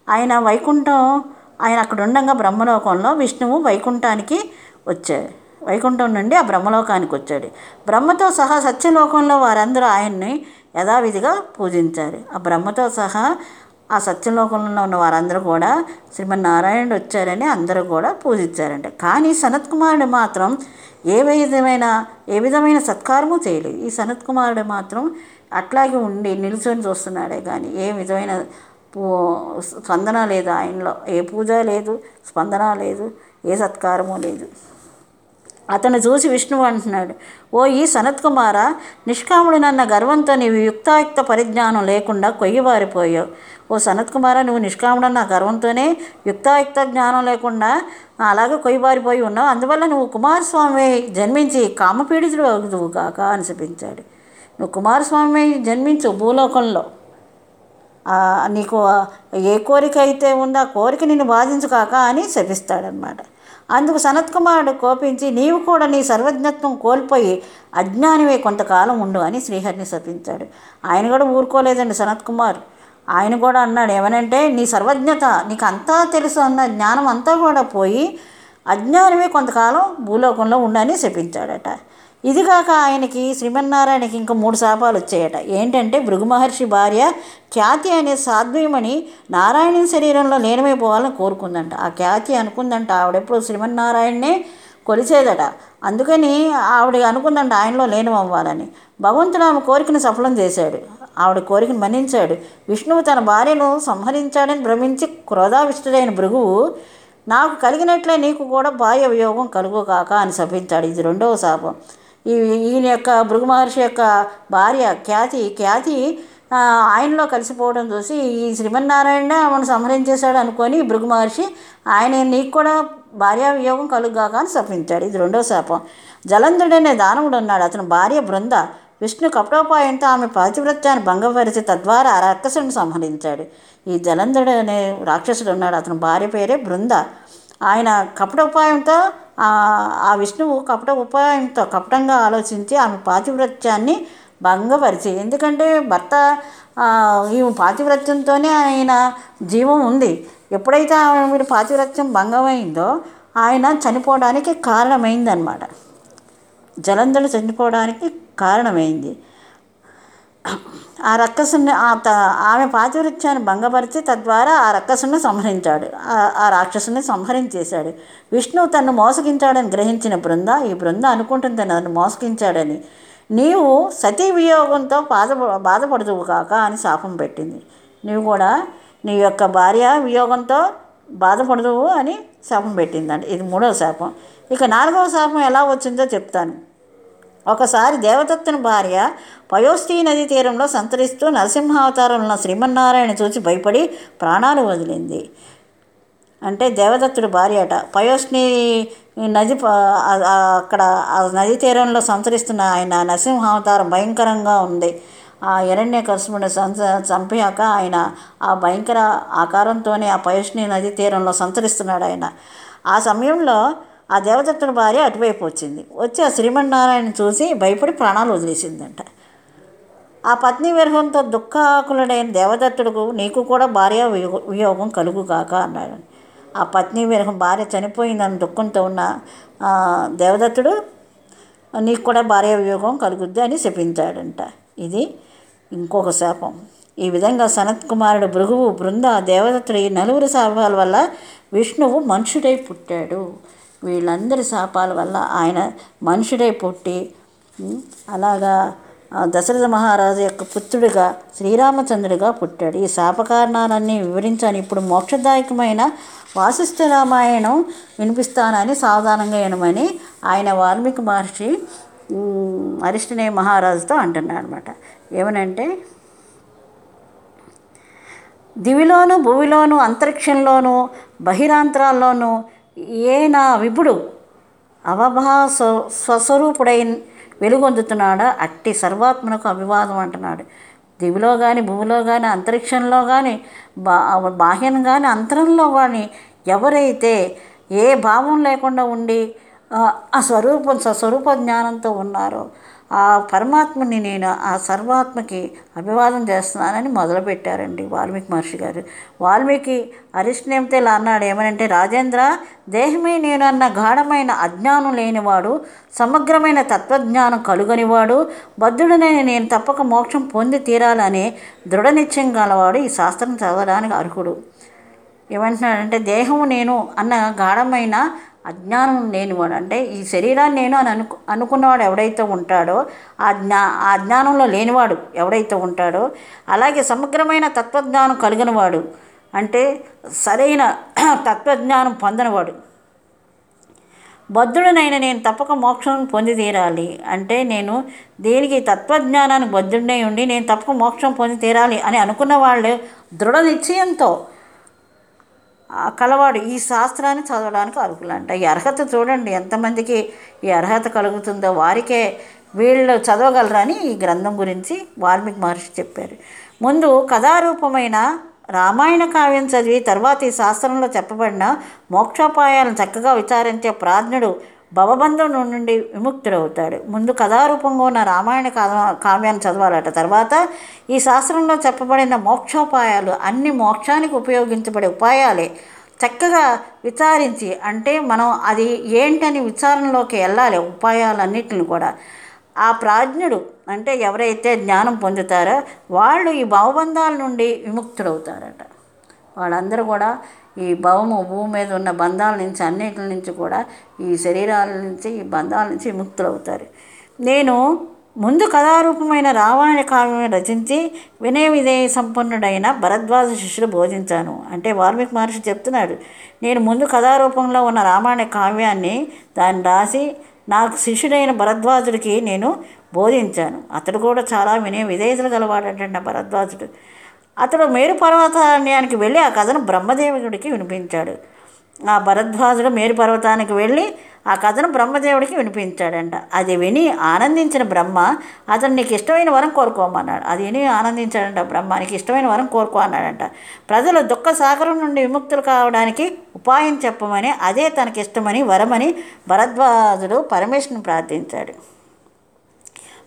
ఆయన వైకుంఠం ఆయన అక్కడ ఉండగా బ్రహ్మలోకంలో విష్ణువు వైకుంఠానికి వచ్చాడు. వైకుంఠం నుండి ఆ బ్రహ్మలోకానికి వచ్చాడు. బ్రహ్మతో సహా సత్యలోకంలో వారందరూ ఆయన్ని యథావిధిగా పూజించారు. ఆ బ్రహ్మతో సహా ఆ సత్యలోకంలో ఉన్న వారందరూ కూడా శ్రీమన్నారాయణుడు వచ్చారని అందరూ కూడా పూజించారంట. కానీ సనత్ కుమారుడు మాత్రం ఏ విధమైన ఏ విధమైన సత్కారము చేయలేదు. ఈ సనత్ కుమారుడు మాత్రం అట్లాగే ఉండి నిలుచొని చూస్తున్నాడే కానీ ఏ విధమైన పూ స్పందన లేదు ఆయనలో. ఏ పూజ లేదు స్పందన లేదు ఏ సత్కారము లేదు. అతను చూసి విష్ణువు అంటున్నాడు ఓ ఈ సనత్ కుమార నిష్కాముడు నన్న గర్వంతో నీవు యుక్తాయుక్త పరిజ్ఞానం లేకుండా కొయ్యబారిపోయావు. ఓ సనత్ కుమార నువ్వు నిష్కాముడు నా గర్వంతోనే యుక్తాయుక్త జ్ఞానం లేకుండా అలాగే కొయ్యబారిపోయి ఉన్నావు. అందువల్ల నువ్వు కుమారస్వామి జన్మించి కామపీడితుడు అవుతువు కాక అని శపించాడు. నువ్వు కుమారస్వామి జన్మించు భూలోకంలో. నీకు ఏ కోరిక అయితే ఉందో ఆ కోరిక నిన్ను బాధించు కాక అని శపిస్తాడనమాట అందుకు సనత్ కుమారుడు కోపించి నీవు కూడా నీ సర్వజ్ఞత్వం కోల్పోయి అజ్ఞానివే కొంతకాలం ఉండు అని శ్రీహరిని శపించాడు. ఆయన కూడా ఊరుకోలేదండి సనత్ కుమార్. ఆయన కూడా అన్నాడు ఏమనంటే నీ సర్వజ్ఞత నీకు అంతా తెలుసు అన్న జ్ఞానం అంతా కూడా పోయి అజ్ఞానమే కొంతకాలం భూలోకంలో ఉండని శపించాడట. ఇది కాక ఆయనకి శ్రీమన్నారాయణకి ఇంకా మూడు శాపాలు వచ్చాయట. ఏంటంటే భృగు మహర్షి భార్య ఖ్యాతి అనే సాధ్వీమణి నారాయణుని శరీరంలో లీనమైపోవాలని కోరుకుందంట. ఆ ఖ్యాతి అనుకుందంట ఆవిడెప్పుడు శ్రీమన్నారాయణనే కొలిచేదట. అందుకని ఆవిడ అనుకుందంట ఆయనలో లీనం అవ్వాలని భగవంతుడు ఆమె కోరికను సఫలం చేశాడు. ఆవిడ కోరికను మన్నించాడు. విష్ణువు తన భార్యను సంహరించాడని భ్రమించి క్రోధావిష్టుడైన భృగువు నాకు కలిగినట్లే నీకు కూడా భార్య వియోగం కలుగు కాక అని శపించాడు. ఇది రెండవ శాపం. ఈ ఈయన యొక్క భృగు మహర్షి యొక్క భార్య ఖ్యాతి ఖ్యాతి ఆయనలో కలిసిపోవడం చూసి ఈ శ్రీమన్నారాయణ ఆమెను సంహరించేశాడు అనుకొని భృగు మహర్షి ఆయన నీకు కూడా భార్యా వియోగం కలుగాక అని శపించాడు. ఇది రెండో శాపం. జలంధుడనే దానవుడు ఉన్నాడు అతని భార్య బృంద విష్ణు కపటోపాయంతో ఆమె పాతివ్రత్యాన్ని భంగపరిచి తద్వారా ఆ రాక్షసుని సంహరించాడు. ఈ జలంధరుడు అనే రాక్షసుడు ఉన్నాడు. అతని భార్య పేరే బృంద. ఆయన కపటోపాయంతో ఆ ఆ విష్ణువు కపట ఉపాయంతో కపటంగా ఆలోచించి ఆమె పాతివ్రత్యాన్ని భంగపరిచి ఎందుకంటే భర్త ఈ పాతివ్రత్యంతోనే ఆయన జీవం ఉంది. ఎప్పుడైతే ఆమె మీరు పాతివ్రత్యం భంగమైందో ఆయన చనిపోవడానికి కారణమైందనమాట జలంధరుడు చనిపోవడానికి కారణమైంది. ఆ రక్కసుని ఆ త- ఆమె పాతివృత్యాన్ని భంగపరిచి తద్వారా ఆ రక్కసుని సంహరించాడు. ఆ- ఆ రాక్షసుని సంహరించేశాడు. విష్ణువు తన్ను మోసగించాడని గ్రహించిన బృంద ఈ బృంద అనుకుంటుంది నన్ను మోసగించాడని. నీవు సతీ వియోగంతో బాధ బాధపడుతువు కాక అని శాపం పెట్టింది. నీవు కూడా నీ యొక్క భార్య వియోగంతో బాధపడదువు అని శాపం పెట్టిందండి. ఇది మూడవ శాపం. ఇక నాలుగవ శాపం ఎలా వచ్చిందో చెప్తాను. ఒకసారి దేవదత్తుని భార్య పయోస్తీ నదీ తీరంలో సంతరిస్తూ నరసింహావతారంలో శ్రీమన్నారాయణ చూసి భయపడి ప్రాణాలు వదిలింది. అంటే దేవదత్తుడు భార్య అట. పయోస్ని నది ప- అక్కడ ఆ నదీ తీరంలో సంచరిస్తున్న ఆయన నరసింహావతారం భయంకరంగా ఉంది. ఆ ఎరణ్య కసుముని చంపాక ఆయన ఆ భయంకర ఆకారంతోనే ఆ పయోష్ని నదీ తీరంలో సంచరిస్తున్నాడు ఆయన. ఆ సమయంలో ఆ దేవదత్తుడి భార్య అటువైపు వచ్చింది. వచ్చి ఆ శ్రీమన్నారాయణ చూసి భయపడి ప్రాణాలు వదిలేసిందంట. ఆ పత్ని విరహంతో దుఃఖాకులుడైన దేవదత్తుడుకు నీకు కూడా భార్య వియోగం కలుగు కాక అన్నాడు. ఆ పత్ని విరహం భార్య చనిపోయిందని దుఃఖంతో ఉన్న దేవదత్తుడు నీకు కూడా భార్య వియోగం కలుగుద్ది అని శపించాడంట. ఇది ఇంకొక శాపం. ఈ విధంగా సనత్ కుమారుడు భృగువు బృంద దేవదత్తుడు ఈ నలుగురు శాపాల వల్ల విష్ణువు మనుషుడై పుట్టాడు. వీళ్ళందరి శాపాల వల్ల ఆయన మనుషుడే పుట్టి అలాగా దశరథ మహారాజు యొక్క పుత్రుడిగా శ్రీరామచంద్రుడిగా పుట్టాడు. ఈ శాప కారణాలన్నీ వివరించాను. ఇప్పుడు మోక్షదాయకమైన వాసిష్ఠ రామాయణం వినిపిస్తానని సావధానంగా వినమని ఆయన వాల్మీకి మహర్షి అరిష్టనే మహారాజుతో అంటున్నాడు అనమాట ఏమనంటే దివిలోను భూమిలోను అంతరిక్షంలోను బహిరాంతరాల్లోనూ ఏ నా విభుడు? అవభా స్వ- స్వస్వరూపుడై వెలుగొందుతున్నాడా? అట్టి సర్వాత్మనకు అభివాదం అంటున్నాడు. దివిలో కానీ భూమిలో కానీ అంతరిక్షంలో కానీ బా బాహ్యం కానీ అంతరంలో కానీ ఎవరైతే ఏ భావం లేకుండా ఉండి ఆ, ఆ స్వరూపం స్వస్వరూప జ్ఞానంతో ఉన్నారో ఆ పరమాత్మని నేను ఆ సర్వాత్మకి అభివాదం చేస్తున్నానని మొదలుపెట్టారండి వాల్మీకి మహర్షి గారు. వాల్మీకి అరిష్టనేమితే ఇలా అన్నాడు ఏమనంటే రాజేంద్ర దేహమే నేను అన్న గాఢమైన అజ్ఞానం లేనివాడు సమగ్రమైన తత్వజ్ఞానం కలుగనివాడు బద్ధుడనని నేను తప్పక మోక్షం పొంది తీరాలని దృఢ నిశ్చయం గలవాడు ఈ శాస్త్రం చదవడానికి అర్హుడు. ఏమంటున్నాడంటే దేహము నేను అన్న గాఢమైన అజ్ఞానం లేనివాడు అంటే ఈ శరీరాన్ని నేను అని అనుకు అనుకున్నవాడు ఎవడైతే ఉంటాడో ఆ జ్ఞా ఆ జ్ఞానంలో లేనివాడు ఎవడైతే ఉంటాడో అలాగే సమగ్రమైన తత్వజ్ఞానం కలిగినవాడు అంటే సరైన <clears throat> తత్వజ్ఞానం పొందనివాడు. బద్ధుడనైన నేను తప్పక మోక్షం పొంది తీరాలి. అంటే నేను దేనికి తత్వజ్ఞానానికి బద్ధుడినై ఉండి నేను తప్పక మోక్షం పొంది తీరాలి అని అనుకున్న వాళ్ళు దృఢ నిశ్చయంతో కలవాడు ఈ శాస్త్రాన్ని చదవడానికి అర్హులంట. ఈ అర్హత చూడండి ఎంతమందికి ఈ అర్హత కలుగుతుందో వారికే వీళ్ళు చదవగలరని ఈ గ్రంథం గురించి వాల్మీకి మహర్షి చెప్పారు. ముందు కథారూపమైన రామాయణ కావ్యం చదివి తర్వాత ఈ శాస్త్రంలో చెప్పబడిన మోక్షోపాయాలను చక్కగా విచారించే ప్రాజ్ఞుడు భవబంధం నుండి విముక్తుడవుతాడు. ముందు కథారూపంగా ఉన్న రామాయణ కావ్యాన్ని చదవాలట. తర్వాత ఈ శాస్త్రంలో చెప్పబడిన మోక్షోపాయాలు అన్ని మోక్షానికి ఉపయోగించబడే ఉపాయాలే. చక్కగా విచారించి అంటే మనం అది ఏంటని విచారణలోకి వెళ్ళాలి ఉపాయాలన్నిటిని కూడా. ఆ ప్రాజ్ఞుడు అంటే ఎవరైతే జ్ఞానం పొందుతారో వాళ్ళు ఈ భావబంధాల నుండి విముక్తుడవుతారట. వాళ్ళందరూ కూడా ఈ భవము భూమి మీద ఉన్న బంధాల నుంచి అన్నిటి నుంచి కూడా ఈ శరీరాల నుంచి ఈ బంధాల నుంచి ముక్తులవుతారు. నేను ముందు కథారూపమైన రామాయణ కావ్యం రచించి వినయ విధేయ సంపన్నుడైన భరద్వాజ శిష్యుడు బోధించాను. అంటే వాల్మీకి మహర్షి చెప్తున్నాడు నేను ముందు కథారూపంలో ఉన్న రామాయణ కావ్యాన్ని దాన్ని రాసి నాకు శిష్యుడైన భరద్వాజుడికి నేను బోధించాను. అతడు కూడా చాలా వినయ విధేయతలు గలవాడంట భరద్వాజుడు. అతడు మేరు పర్వతాన్యానికి వెళ్ళి ఆ కథను బ్రహ్మదేవుడికి వినిపించాడు. ఆ భరద్వాజుడు మేరు పర్వతానికి వెళ్ళి ఆ కథను బ్రహ్మదేవుడికి వినిపించాడంట. అది విని ఆనందించిన బ్రహ్మ అతను నీకు ఇష్టమైన వరం కోరుకోమన్నాడు అది విని ఆనందించాడంట బ్రహ్మ నీకు ఇష్టమైన వరం కోరుకో అన్నాడంట. ప్రజలు దుఃఖ సాగరం నుండి విముక్తులు కావడానికి ఉపాయం చెప్పమని అదే తనకిష్టమని వరమని భరద్వాజుడు పరమేశ్వరుని ప్రార్థించాడు.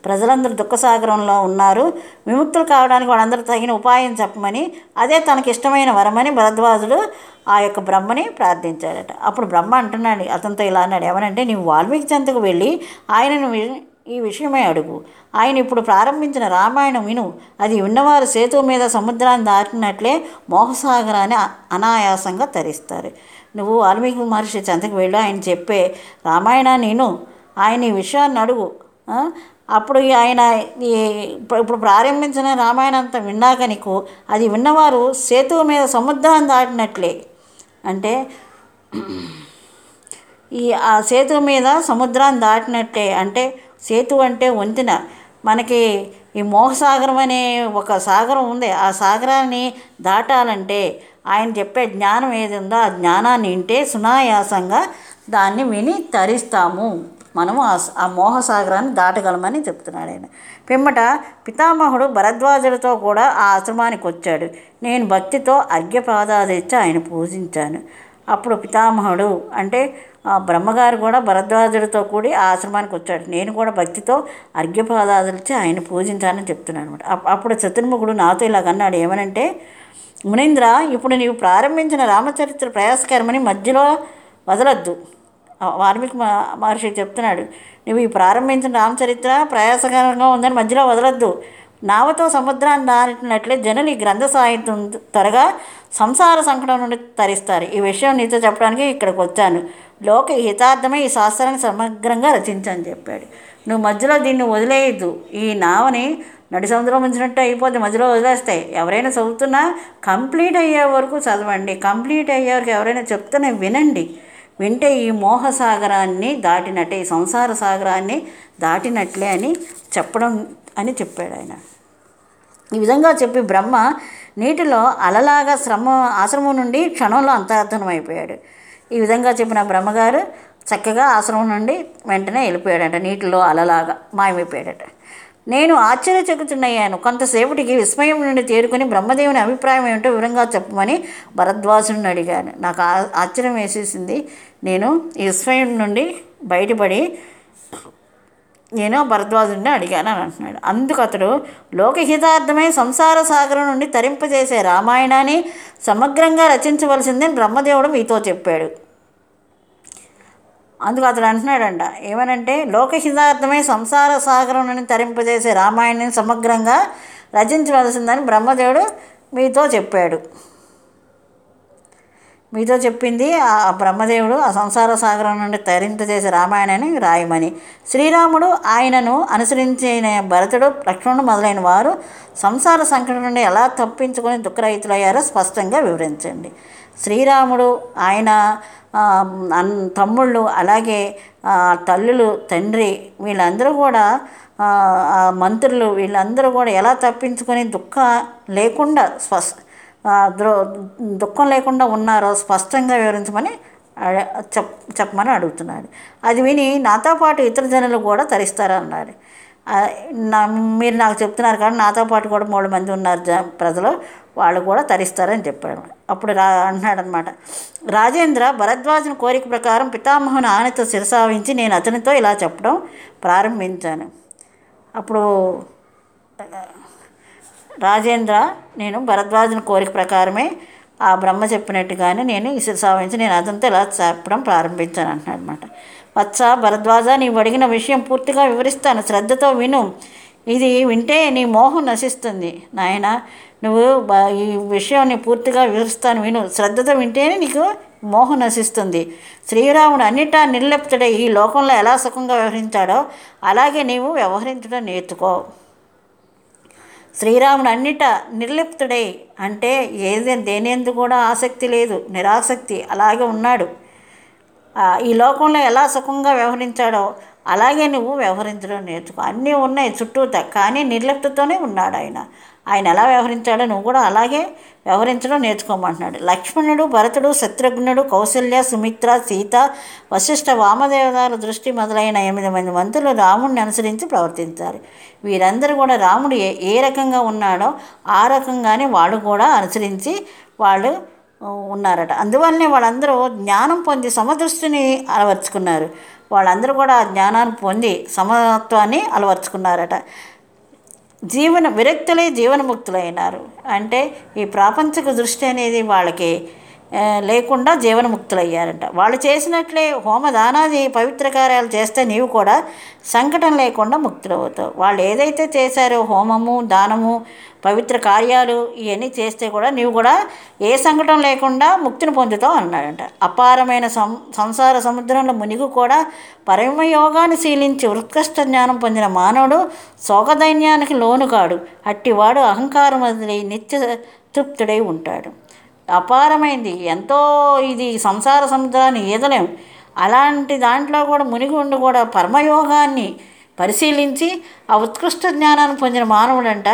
ప్రజలందరూ దుఃఖసాగరంలో ఉన్నారు. విముక్తులు కావడానికి వాళ్ళందరూ తగిన ఉపాయం చెప్పమని అదే తనకి ఇష్టమైన వరమని భరద్వాజుడు ఆ యొక్క బ్రహ్మని ప్రార్థించాడట అప్పుడు బ్రహ్మ అంటున్నాడు అతనితో ఇలా అన్నాడు ఏమనంటే నీవు వాల్మీకి చెంతకు వెళ్ళి ఆయనను ఈ విషయమై అడుగు. ఆయన ఇప్పుడు ప్రారంభించిన రామాయణం విను. అది విన్నవారు సేతు మీద సముద్రాన్ని దాటినట్లే మోహసాగరాన్ని అనాయాసంగా తరిస్తారు. నువ్వు వాల్మీకి మహర్షి చెంతకు వెళ్ళి. ఆయన చెప్పే రామాయణాన్ని విను. ఆయన ఈ విషయాన్ని అడుగు. అప్పుడు ఈ ఆయన ఈ ఇప్పుడు ఇప్పుడు ప్రారంభించిన రామాయణం అంతా విన్నాక నీకు అది విన్నవారు సేతువు మీద సముద్రాన్ని దాటినట్లే. అంటే ఈ ఆ సేతు మీద సముద్రాన్ని దాటినట్లే. అంటే సేతు అంటే వంతెన. మనకి ఈ మోహసాగరం అనే ఒక సాగరం ఉంది. ఆ సాగరాన్ని దాటాలంటే ఆయన చెప్పే జ్ఞానం ఏది ఉందో ఆ జ్ఞానాన్ని వింటే సునాయాసంగా దాన్ని విని తరిస్తాము. మనము ఆ ఆ మోహసాగరాన్ని దాటగలమని చెప్తున్నాడు ఆయన. పిమ్మట పితామహుడు భరద్వాజుడితో కూడా ఆ ఆశ్రమానికి వచ్చాడు. నేను భక్తితో అర్ఘ్యపాదాదిచ్చి ఆయన పూజించాను. అప్పుడు పితామహుడు అంటే ఆ బ్రహ్మగారు కూడా భరద్వాజుడితో కూడి ఆ ఆశ్రమానికి వచ్చాడు. నేను కూడా భక్తితో అర్ఘ్యపాదాదులిచ్చి ఆయన పూజించానని చెప్తున్నాను అనమాట అప్పుడు చతుర్ముఖుడు నాతో ఇలాగ అన్నాడు. ఏమనంటే మునీంద్ర ఇప్పుడు నీవు ప్రారంభించిన రామచరిత్ర ప్రయాసకరమని మధ్యలో వదలొద్దు. వాల్మీకి మహర్షి చెప్తున్నాడు నువ్వు ఈ ప్రారంభించిన రామచరిత్ర ప్రయాసకరంగా ఉందని మధ్యలో వదలొద్దు. నావతో సముద్రాన్ని దాటినట్లే జనులు ఈ గ్రంథ సాహిత్యం త్వరగా సంసార సంకటం నుండి తరిస్తారు. ఈ విషయం నీతో చెప్పడానికి ఇక్కడికి వచ్చాను. లోక హితార్థమై ఈ శాస్త్రాన్ని సమగ్రంగా రచించని చెప్పాడు. నువ్వు మధ్యలో దీన్ని వదిలేయద్దు. ఈ నావని నడి సముద్రం ఉంచినట్టు అయిపోద్ది. మధ్యలో వదిలేస్తే ఎవరైనా చదువుతున్నా కంప్లీట్ అయ్యే వరకు చదవండి. కంప్లీట్ అయ్యే వరకు ఎవరైనా చెప్తున్నా వినండి. వింటే ఈ మోహసాగరాన్ని దాటినట్టే ఈ సంసార సాగరాన్ని దాటినట్లే అని చెప్పడం అని చెప్పాడు ఆయన. ఈ విధంగా చెప్పి బ్రహ్మ నీటిలో అలలాగా శ్రమ ఆశ్రమం నుండి క్షణంలో అంతర్ధనమైపోయాడు ఈ విధంగా చెప్పిన బ్రహ్మగారు చక్కగా ఆశ్రమం నుండి వెంటనే వెళ్ళిపోయాడట నీటిలో అలలాగా మాయమైపోయాడట. నేను ఆశ్చర్యచకుతున్నయ్యాను కొంతసేపటికి విస్మయం నుండి తేరుకొని బ్రహ్మదేవుని అభిప్రాయం ఏమిటో వివరంగా చెప్పమని భరద్వాసుని అడిగాను. నాకు ఆ- ఆశ్చర్యం వేసేసింది. నేను ఈ విస్మయం నుండి బయటపడి నేను భరద్వాజుడిని అడిగాను అని అంటున్నాడు. అందుకు అతడు లోకహితార్థమై సంసార సాగరం నుండి తరింపజేసే రామాయణాన్ని సమగ్రంగా రచించవలసిందని బ్రహ్మదేవుడు మీతో చెప్పాడు. అందుకు అతడు అంటున్నాడంట ఏమనంటే లోకహితార్థమై సంసార సాగరం నుండి తరింపజేసే రామాయణాన్ని సమగ్రంగా రచించవలసిందని బ్రహ్మదేవుడు మీతో చెప్పాడు. మీతో చెప్పింది ఆ బ్రహ్మదేవుడు ఆ సంసార సాగరం నుండి తరింపజేసే రామాయణాన్ని రాయమని. శ్రీరాముడు ఆయనను అనుసరించిన భరతుడు లక్ష్మణుడు మొదలైన వారు సంసార సంకటం నుండి ఎలా తప్పించుకొని దుఃఖరహితులయ్యారో స్పష్టంగా వివరించండి. శ్రీరాముడు ఆయన అన్ తమ్ముళ్ళు అలాగే తల్లులు తండ్రి వీళ్ళందరూ కూడా మంత్రులు వీళ్ళందరూ కూడా ఎలా తప్పించుకొని దుఃఖ లేకుండా స్పష్ట ద్రో దుఃఖం లేకుండా ఉన్నారో స్పష్టంగా వివరించమని చెప్ చెప్పమని అడుగుతున్నాడు. అది విని నాతో పాటు ఇతర జనులు కూడా తరిస్తారన్నారు. నా మీరు నాకు చెప్తున్నారు కానీ నాతో పాటు కూడా మూడు మంది ఉన్నారు జ ప్రజలు. వాళ్ళు కూడా తరిస్తారని చెప్పాడు. అప్పుడు రా అన్నాడనమాట రాజేంద్ర భరద్వాజుని కోరిక ప్రకారం పితామహుని ఆనతో శిరసావించి నేను అతనితో ఇలా చెప్పడం ప్రారంభించాను. అప్పుడు రాజేంద్ర నేను భరద్వాజుని కోరిక ప్రకారమే ఆ బ్రహ్మ చెప్పినట్టుగానే నేను శిరసావించి నేను అతనితో ఇలా చెప్పడం ప్రారంభించాను అంటున్నాడు వత్స భరద్వాజ నీవు అడిగిన విషయం పూర్తిగా వివరిస్తాను. శ్రద్ధతో విను. ఇది వింటే నీ మోహం నశిస్తుంది. నాయన నువ్వు ఈ విషయాన్ని పూర్తిగా వివరిస్తాను విను. శ్రద్ధతో వింటేనే నీకు మోహం నశిస్తుంది. శ్రీరాముడు అన్నిటా నిర్లిప్తుడై ఈ లోకంలో ఎలా సుఖంగా వ్యవహరించాడో అలాగే నీవు వ్యవహరించడం నేర్చుకో. శ్రీరాముడు అన్నిట నిర్లిప్తుడై అంటే ఏదే దేనేందు కూడా ఆసక్తి లేదు నిరాసక్తి అలాగే ఉన్నాడు. ఈ లోకంలో ఎలా సుఖంగా వ్యవహరించాడో అలాగే నువ్వు వ్యవహరించడం నేర్చుకో. అన్నీ ఉన్నాయి చుట్టూత కానీ నిర్లిప్తతోనే ఉన్నాడు ఆయన ఆయన ఎలా వ్యవహరించాడో నువ్వు కూడా అలాగే వ్యవహరించడం నేర్చుకోమంటున్నాడు. లక్ష్మణుడు భరతుడు శత్రుఘ్నుడు కౌశల్య సుమిత్ర సీత వశిష్ఠ వామదేవదాల దృష్టి మొదలైన ఎనిమిది మంది మంత్రులు రాముడిని అనుసరించి ప్రవర్తించారు. వీరందరూ కూడా రాముడు ఏ ఏ రకంగా ఉన్నాడో ఆ రకంగానే వాళ్ళు కూడా అనుసరించి వాళ్ళు ఉన్నారట. అందువల్లనే వాళ్ళందరూ జ్ఞానం పొంది సమదృష్టిని అలవర్చుకున్నారు. వాళ్ళందరూ కూడా ఆ జ్ఞానాన్ని పొంది సమత్వాన్ని అలవర్చుకున్నారట. జీవన విరక్తులై జీవనముక్తులైనారు. అంటే ఈ ప్రాపంచిక దృష్టి అనేది వాళ్ళకి లేకుండా జీవనముక్తులయ్యారంట. వాళ్ళు చేసినట్లే హోమదానాది పవిత్ర కార్యాలు చేస్తే నీవు కూడా సంకటం లేకుండా ముక్తులవుతావు. వాళ్ళు ఏదైతే చేశారో హోమము దానము పవిత్ర కార్యాలు ఇవన్నీ చేస్తే కూడా నీవు కూడా ఏ సంకటం లేకుండా ముక్తిని పొందుతావు అన్నాడంట. అపారమైన సం సంసార సముద్రంలో మునిగి కూడా పరమయోగాన్ని శీలించి ఉత్కృష్ట జ్ఞానం పొందిన మానవుడు శోకదైన్యానికి లోను కాడు అట్టివాడు అహంకారం వదిలి నిత్య తృప్తుడై ఉంటాడు. అపారమైంది. ఎంతో ఇది సంసార సముద్రాన్ని ఈదలేం. అలాంటి దాంట్లో కూడా మునిగి ఉండి కూడా పరమయోగాన్ని పరిశీలించి ఆ ఉత్కృష్ట జ్ఞానాన్ని పొందిన మానవుడంట.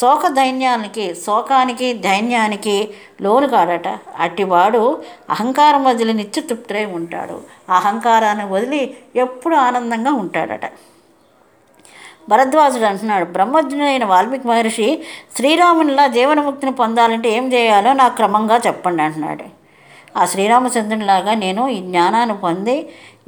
శోక దైన్యానికి శోకానికి దైన్యానికి లోను కాడట. అట్టివాడు అహంకారం వదిలి నిత్య తృప్తుడై ఉంటాడు. ఆ అహంకారాన్ని వదిలి ఎప్పుడు ఆనందంగా ఉంటాడట. భరద్వాజుడు అంటున్నాడు. బ్రహ్మజ్ఞుడైన వాల్మీకి మహర్షి శ్రీరామునిలా జీవనముక్తిని పొందాలంటే ఏం చేయాలో నాకు క్రమంగా చెప్పండి అంటున్నాడు. ఆ శ్రీరామచంద్రునిలాగా నేను ఈ జ్ఞానాన్ని పొంది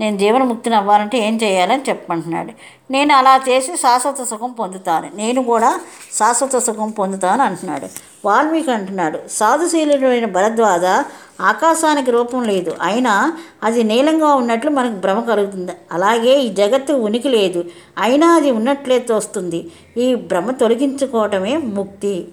నేను జీవనముక్తిని అవ్వాలంటే ఏం చేయాలని చెప్పమంటున్నాడు నేను అలా చేసి శాశ్వత సుఖం పొందుతాను. నేను కూడా శాశ్వత సుఖం పొందుతాను అంటున్నాడు. వాల్మీకి అంటున్నాడు సాధుశీలుడైన భరద్వాజ ఆకాశానికి రూపం లేదు. అయినా అది నీలంగా ఉన్నట్లు మనకు భ్రమ కలుగుతుంది. అలాగే ఈ జగత్తు ఉనికి లేదు. అయినా అది ఉన్నట్లే తోస్తుంది. ఈ భ్రమ తొలగించుకోవటమే ముక్తి.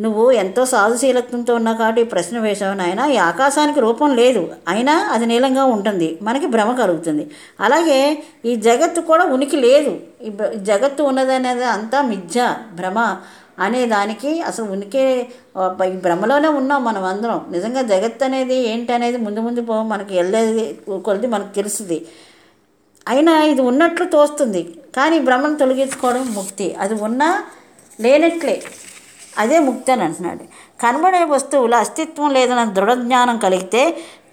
నువ్వు ఎంతో సాధుశీలత్వంతో ఉన్నావు కాబట్టి ఈ ప్రశ్న వేశావు నాయన. ఈ ఆకాశానికి రూపం లేదు. అయినా అది నీలంగా ఉంటుంది. మనకి భ్రమ కలుగుతుంది. అలాగే ఈ జగత్తు కూడా ఉనికి లేదు. ఈ జగత్తు ఉన్నదనేది అంతా మిథ్య భ్రమ అనే దానికి అసలు ఉనికి ఈ భ్రమలోనే ఉన్నాం మనం అందరం. నిజంగా జగత్ అనేది ఏంటి అనేది ముందు ముందు పో మనకి వెళ్ళేది కొలిది మనకు తెలుస్తుంది. అయినా ఇది ఉన్నట్లు తోస్తుంది. కానీ భ్రమను తొలగించుకోవడం ముక్తి. అది ఉన్నా లేనట్లే. అదే ముక్తి అని అంటున్నాడు. కనబడే వస్తువుల అస్తిత్వం లేదన్న దృఢ జ్ఞానం కలిగితే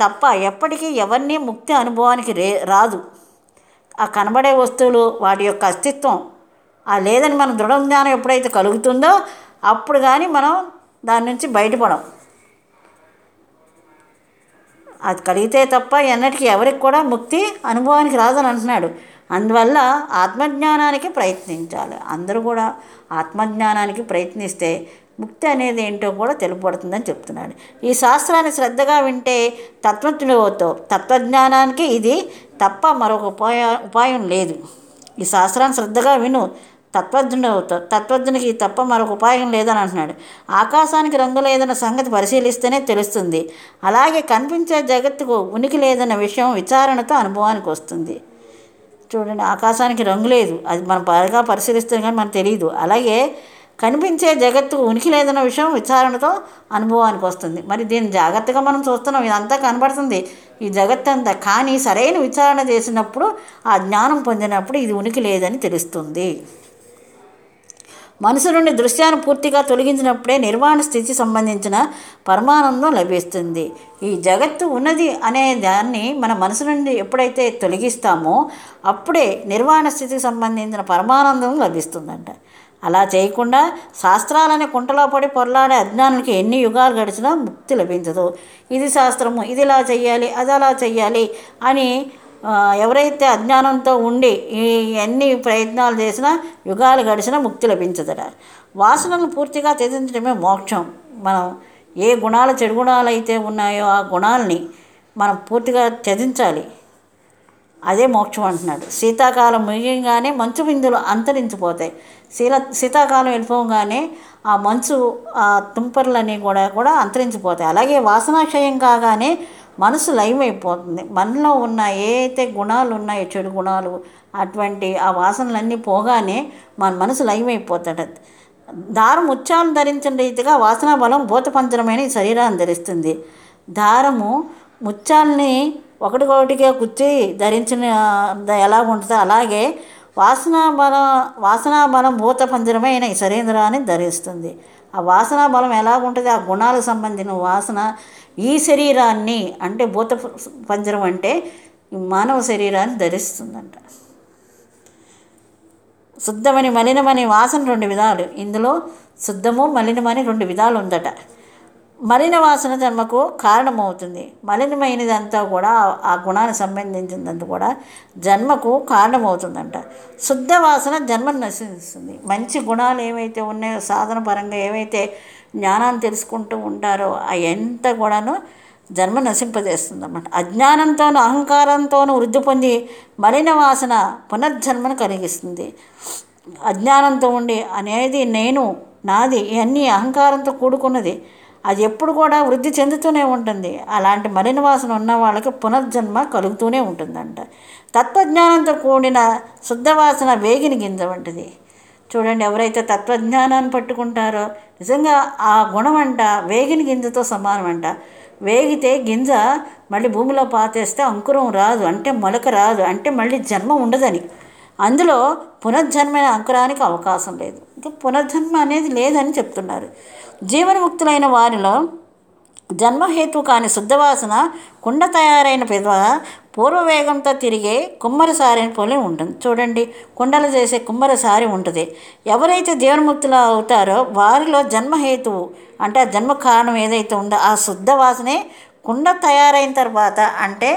తప్ప ఎప్పటికీ ఎవరిని ముక్తి అనుభవానికి రే రాదు. ఆ కనబడే వస్తువులు వాటి యొక్క అస్తిత్వం. ఆ లేదని మన దృఢ జ్ఞానం ఎప్పుడైతే కలుగుతుందో అప్పుడు కానీ మనం దాని నుంచి బయటపడం అది కలిగితే తప్ప ఎన్నటికీ ఎవరికి కూడా ముక్తి అనుభవానికి రాదని అంటున్నాడు. అందువల్ల ఆత్మజ్ఞానానికి ప్రయత్నించాలి. అందరూ కూడా ఆత్మజ్ఞానానికి ప్రయత్నిస్తే ముక్తి అనేది ఏంటో కూడా తెలుపబడుతుందని చెప్తున్నాడు. ఈ శాస్త్రాన్ని శ్రద్ధగా వింటే తత్వజ్ఞుడు తత్వజ్ఞానానికి ఇది తప్ప మరొక ఉపాయ ఉపాయం లేదు. ఈ శాస్త్రాన్ని శ్రద్ధగా విను. తత్వజ్ఞుడు అవుతావు తత్వజ్ఞునికి తప్ప మరొక ఉపాయం లేదని అంటున్నాడు. ఆకాశానికి రంగు లేదన్న సంగతి పరిశీలిస్తేనే తెలుస్తుంది. అలాగే కనిపించే జగత్తుకు ఉనికి లేదన్న విషయం విచారణతో అనుభవానికి వస్తుంది. చూడండి ఆకాశానికి రంగు లేదు. అది మనం బాగా పరిశీలిస్తే కానీ మనకు తెలియదు అలాగే కనిపించే జగత్తుకు ఉనికి లేదన్న విషయం విచారణతో అనుభవానికి వస్తుంది. మరి దీన్ని జాగ్రత్తగా మనం చూస్తున్నాం. ఇదంతా కనబడుతుంది. ఈ జగత్ అంతా కానీ సరైన విచారణ చేసినప్పుడు ఆ జ్ఞానం పొందినప్పుడు ఇది ఉనికి లేదని తెలుస్తుంది. మనసు నుండి దృశ్యాన్ని పూర్తిగా తొలగించినప్పుడే నిర్వాణ స్థితి సంబంధించిన పరమానందం లభిస్తుంది. ఈ జగత్తు ఉన్నది అనే దాన్ని మన మనసు నుండి ఎప్పుడైతే తొలగిస్తామో అప్పుడే నిర్వాణ స్థితికి సంబంధించిన పరమానందం లభిస్తుందంట. అలా చేయకుండా శాస్త్రాలనే కుంటలో పడి పొరలాడే అజ్ఞానులకి ఎన్ని యుగాలు గడిచినా ముక్తి లభించదు. ఇది శాస్త్రము ఇది ఇలా చెయ్యాలి అది అలా చెయ్యాలి అని ఎవరైతే అజ్ఞానంతో ఉండి ఈ ఎన్ని ప్రయత్నాలు చేసినా యుగాలు గడిచినా ముక్తి లభించదట. వాసనలు పూర్తిగా త్యజించడమే మోక్షం. మనం ఏ గుణాలు చెడు గుణాలు అయితే ఉన్నాయో ఆ గుణాలని మనం పూర్తిగా త్యజించాలి. అదే మోక్షం అంటున్నాడు. శీతాకాలం ముగియంగానే మంచు బిందులు అంతరించిపోతాయి. శీల శీతాకాలం వెళ్ళిపోగానే ఆ మంచు ఆ తుంపర్లన్నీ కూడా కూడా అంతరించిపోతాయి. అలాగే వాసనాక్షయం కాగానే మనసు లయమైపోతుంది. మనలో ఉన్న ఏ అయితే గుణాలు ఉన్నాయో చెడు గుణాలు అటువంటి ఆ వాసనలన్నీ పోగానే మన మనసు లయమైపోతాడు దారం ఉచ్చాలను ధరించిన రీతిగా వాసనా బలం భూతపంచరమైన ఈ శరీరాన్ని ధరిస్తుంది. దారము ముత్యాల్ని ఒకటికొకటిగా గుచ్చి ధరించిన ఎలా ఉంటుందో అలాగే వాసనా బలం వాసనా బలం భూత పంజరమైన ఈ శరీరాన్ని ధరిస్తుంది. ఆ వాసనా బలం ఎలా ఉంటుంది? ఆ గుణాలకు సంబంధించిన వాసన ఈ శరీరాన్ని అంటే భూత పంజరం అంటే మానవ శరీరాన్ని ధరిస్తుందంట. శుద్ధమని మలినమని వాసన రెండు విధాలు. ఇందులో శుద్ధము మలినమని రెండు విధాలు ఉందట. మలిన వాసన జన్మకు కారణమవుతుంది. మలినమైనదంతా కూడా ఆ గుణానికి సంబంధించినంత కూడా జన్మకు కారణమవుతుందంట. శుద్ధ వాసన జన్మను నశిస్తుంది. మంచి గుణాలు ఏవైతే ఉన్నాయో సాధన పరంగా ఏవైతే జ్ఞానాన్ని తెలుసుకుంటూ ఉంటారో ఎంత కూడాను జన్మ నశింపజేస్తుంది అన్నమాట అజ్ఞానంతోనూ అహంకారంతోనూ వృద్ధి పొంది మలిన వాసన పునర్జన్మను కలిగిస్తుంది. అజ్ఞానంతో ఉండి అనేది నేను నాది ఇవన్నీ అహంకారంతో కూడుకున్నది. అది ఎప్పుడు కూడా వృద్ధి చెందుతూనే ఉంటుంది. అలాంటి మలిన వాసన ఉన్న వాళ్ళకి పునర్జన్మ కలుగుతూనే ఉంటుందంట. తత్వజ్ఞానంతో కూడిన శుద్ధవాసన వేగిని గింజ వంటిది. చూడండి ఎవరైతే తత్వజ్ఞానాన్ని పట్టుకుంటారో నిజంగా ఆ గుణం అంట వేగిన గింజతో సమానం అంట వేగితే గింజ మళ్ళీ భూమిలో పాతేస్తే అంకురం రాదు అంటే మొలక రాదు అంటే మళ్ళీ జన్మ ఉండదని. అందులో పునర్జన్మైన అంకురానికి అవకాశం లేదు. ఇంకా పునర్జన్మ అనేది లేదని చెప్తున్నారు. జీవనముక్తులైన వారిలో జన్మహేతు కాని శుద్ధవాసన కుండ తయారైన పెదవ పూర్వవేగంతో తిరిగే కుమ్మరిసారిని పోలి ఉంటుంది. చూడండి కుండలు చేసే కుమ్మరిసారి ఉంటుంది. ఎవరైతే జీవన్ముక్తులు అవుతారో వారిలో జన్మహేతువు అంటే ఆ జన్మ కారణం ఏదైతే ఉందో ఆ శుద్ధ వాసనే కుండ తయారైన తర్వాత అంటే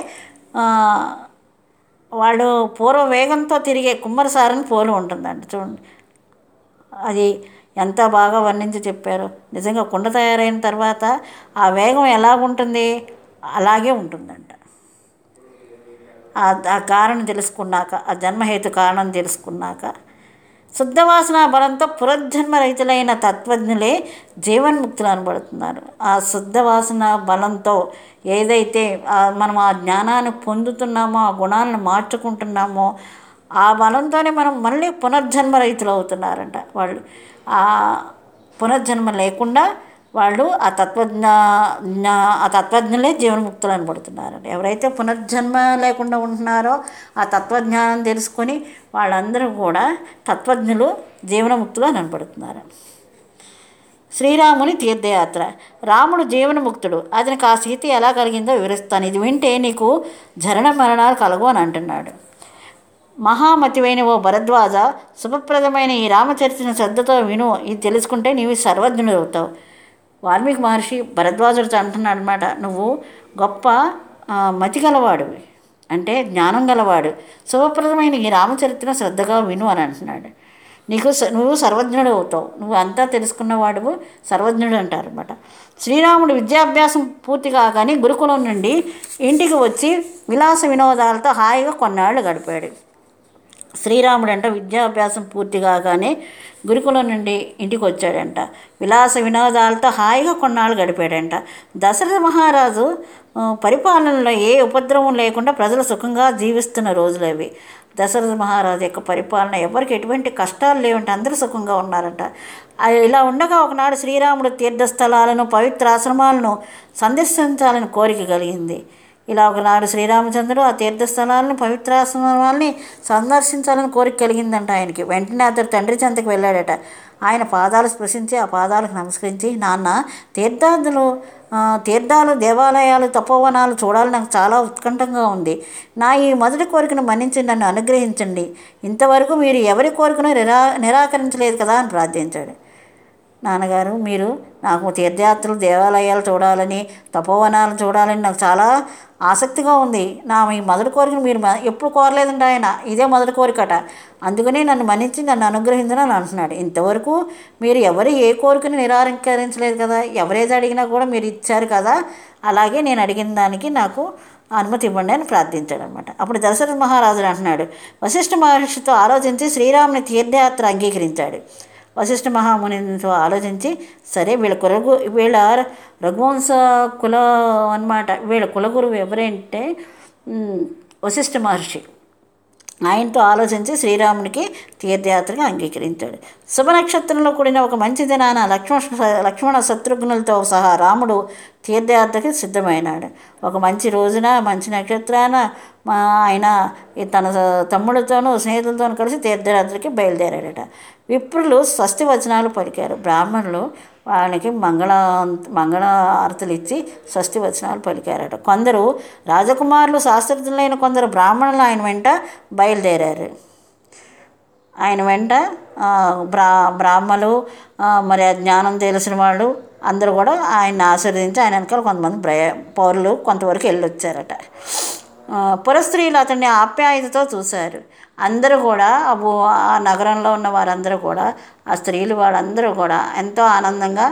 వాళ్ళు పూర్వ వేగంతో తిరిగే కుమ్మరిసారిని పోలి ఉంటుందండి. చూడండి. అది ఎంత బాగా వర్ణించి చెప్పారు. నిజంగా కుండ తయారైన తర్వాత ఆ వేగం ఎలా ఉంటుంది? అలాగే ఉంటుందంట. ఆ కారణం తెలుసుకున్నాక ఆ జన్మహేతు కారణం తెలుసుకున్నాక శుద్ధవాసన బలంతో పునర్జన్మ రహితులైన తత్వజ్ఞులే జీవన్ముక్తులు అనబడుతున్నారు. ఆ శుద్ధవాసన బలంతో ఏదైతే మనం ఆ జ్ఞానాన్ని పొందుతున్నామో ఆ గుణాలను మార్చుకుంటున్నామో ఆ బలంతోనే మనం మళ్ళీ పునర్జన్మ రైతులు అవుతున్నారంట వాళ్ళు. ఆ పునర్జన్మ లేకుండా వాళ్ళు ఆ తత్వజ్ఞ ఆ తత్వజ్ఞులే జీవన్ముక్తులు అనబడుతున్నారంట ఎవరైతే పునర్జన్మ లేకుండా ఉంటున్నారో ఆ తత్వజ్ఞానం తెలుసుకొని వాళ్ళందరూ కూడా తత్వజ్ఞులు జీవనముక్తులు అని అనబడుతున్నారు శ్రీరాముని తీర్థయాత్ర. రాముడు జీవనముక్తుడు. అతనికి ఆ స్థితి ఎలా కలిగిందో వివరిస్తాను. ఇది వింటే నీకు జరణ మరణాలు కలగు అని అంటున్నాడు. మహామతివైన ఓ భరద్వాజ శుభప్రదమైన ఈ రామచరిత్రను శ్రద్ధతో విను. ఇది తెలుసుకుంటే నీవు సర్వజ్ఞుడు అవుతావు వాల్మీకి మహర్షి భరద్వాజుడితో అంటున్నాడు అనమాట నువ్వు గొప్ప మతి గలవాడివి. అంటే జ్ఞానం గలవాడు. శుభప్రదమైన ఈ రామచరిత్రను శ్రద్ధగా విను అని అంటున్నాడు. నీకు నువ్వు సర్వజ్ఞుడు అవుతావు నువ్వు అంతా తెలుసుకున్నవాడు సర్వజ్ఞుడు అంటారు అనమాట శ్రీరాముడు విద్యాభ్యాసం పూర్తి కాగానే గురుకులం నుండి ఇంటికి వచ్చి విలాస వినోదాలతో హాయిగా కొన్నాళ్ళు గడిపాడు. శ్రీరాముడంట విద్యాభ్యాసం పూర్తి కాగానే గురుకులం నుండి ఇంటికి వచ్చాడంట విలాస వినోదాలతో హాయిగా కొన్నాళ్ళు గడిపాడంట. దశరథ మహారాజు పరిపాలనలో ఏ ఉపద్రవం లేకుండా ప్రజలు సుఖంగా జీవిస్తున్న రోజులు అవి. దశరథ మహారాజు యొక్క పరిపాలన ఎవరికి ఎటువంటి కష్టాలు లేవంటే అందరూ సుఖంగా ఉన్నారంట. ఇలా ఉండగా ఒకనాడు శ్రీరాముడు తీర్థస్థలాలను పవిత్ర ఆశ్రమాలను సందర్శించాలని కోరిక కలిగింది. ఇలా ఒకనాడు శ్రీరామచంద్రుడు ఆ తీర్థస్థలాలను పవిత్రాశ్రమాలని సందర్శించాలని కోరిక కలిగిందంట ఆయనకి. వెంటనే అతడు తండ్రి చెంతకు వెళ్ళాడట. ఆయన పాదాలు స్పృశించి ఆ పాదాలకు నమస్కరించి నాన్న తీర్థాదులు తీర్థాలు దేవాలయాలు తపోవనాలు చూడాలని నాకు చాలా ఉత్కంఠంగా ఉంది. నా ఈ మొదటి కోరికను మన్నించి నన్ను అనుగ్రహించండి. ఇంతవరకు మీరు ఎవరి కోరికను నిరా నిరాకరించలేదు కదా అని ప్రార్థించాడు. నాన్నగారు మీరు నాకు తీర్థయాత్రలు దేవాలయాలు చూడాలని తపోవనాలు చూడాలని నాకు చాలా ఆసక్తిగా ఉంది. నా మీ మొదటి కోరికను మీరు మ- ఎప్పుడు కోరలేదండి ఆయన. ఇదే మొదటి కోరికట. అందుకని నన్ను మన్నించి నన్ను అనుగ్రహించని అంటున్నాడు. ఇంతవరకు మీరు ఎవరు ఏ కోరికను నిరాకరించలేదు కదా? ఎవరేది అడిగినా కూడా మీరు ఇచ్చారు కదా? అలాగే నేను అడిగిన దానికి నాకు అనుమతి ఇవ్వండి అని ప్రార్థించాడు అనమాట అప్పుడు దశరథ మహారాజుడు అంటున్నాడు వశిష్ఠ మహర్షితో ఆలోచించి శ్రీరాముని తీర్థయాత్ర అంగీకరించాడు. వశిష్ఠ మహామునితో ఆలోచించి సరే వీళ్ళ కులగు వీళ్ళ రఘువంశ కులం అన్నమాట వీళ్ళ కులగురువు ఎవరంటే వశిష్ఠ మహర్షి. ఆయనతో ఆలోచించి శ్రీరామునికి తీర్థయాత్రగా అంగీకరించాడు. శుభ నక్షత్రంలో కూడిన ఒక మంచి దినాన లక్ష్మణ లక్ష్మణ శత్రుఘ్నులతో సహా రాముడు తీర్థయాత్రకి సిద్ధమైనాడు. ఒక మంచి రోజున మంచి నక్షత్రాన మా ఆయన ఈ తన తమ్ముడితోనూ స్నేహితులతోనూ కలిసి తీర్థయాత్రకి బయలుదేరాడట. విప్రులు స్వస్తి వచనాలు పలికారు. బ్రాహ్మణులు వాళ్ళకి మంగళ మంగళ హారతులు ఇచ్చి స్వస్తి వచనాలు పలికారట. కొందరు రాజకుమారులు శాస్త్రజ్ఞులైన కొందరు బ్రాహ్మణులు ఆయన వెంట బయలుదేరారు. ఆయన వెంట బ్రా బ్రాహ్మలు మరి జ్ఞానం తెలిసిన వాళ్ళు అందరూ కూడా ఆయన్ని ఆశీర్వదించి ఆయన వెనకాల కొంతమంది బ్రయ పౌరులు కొంతవరకు వెళ్ళొచ్చారట. పురస్త్రీలు అతన్ని ఆప్యాయతతో చూశారు. అందరూ కూడా ఆ ఆ నగరంలో ఉన్న వారందరూ కూడా ఆ స్త్రీలు వాళ్ళందరూ కూడా ఎంతో ఆనందంగా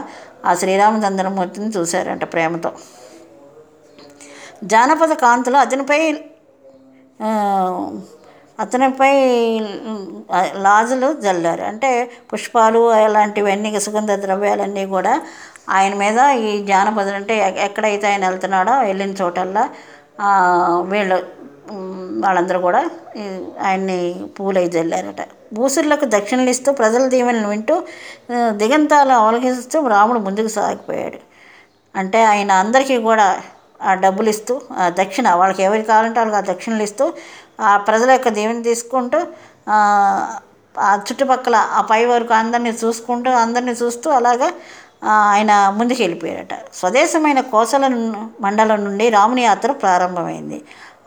ఆ శ్రీరామచంద్రమూర్తిని చూశారంట ప్రేమతో. జానపద కాంతులు అతనిపై అతనిపై లాజులు జల్లారు. అంటే పుష్పాలు అలాంటివన్నీ సుగంధ ద్రవ్యాలన్నీ కూడా ఆయన మీద ఈ జానపదులు అంటే ఎక్కడైతే ఆయన వెళ్తున్నాడో వెళ్ళిన చోటల్లా వీళ్ళు వాళ్ళందరూ కూడా ఆయన్ని పూలై జల్లారట. భూసురులకు దక్షిణలు ఇస్తూ ప్రజల దీవెనలు వింటూ దిగంతాలు అవలగిస్తూ రాముడు ముందుకు సాగిపోయాడు. అంటే ఆయన అందరికీ కూడా ఆ డబ్బులు ఇస్తూ ఆ దక్షిణ వాళ్ళకి ఎవరికి కావాలంటే వాళ్ళకి ఆ దక్షిణలు ఇస్తూ ఆ ప్రజల యొక్క దీవెన తీసుకుంటూ ఆ, చుట్టుపక్కల ఆ పై వరకు అందరినీ చూసుకుంటూ అందరినీ చూస్తూ అలాగా ఆయన ముందుకు వెళ్ళిపోయారట స్వదేశమైన కోసల ను- మండలం నుండి రాముని యాత్ర ప్రారంభమైంది.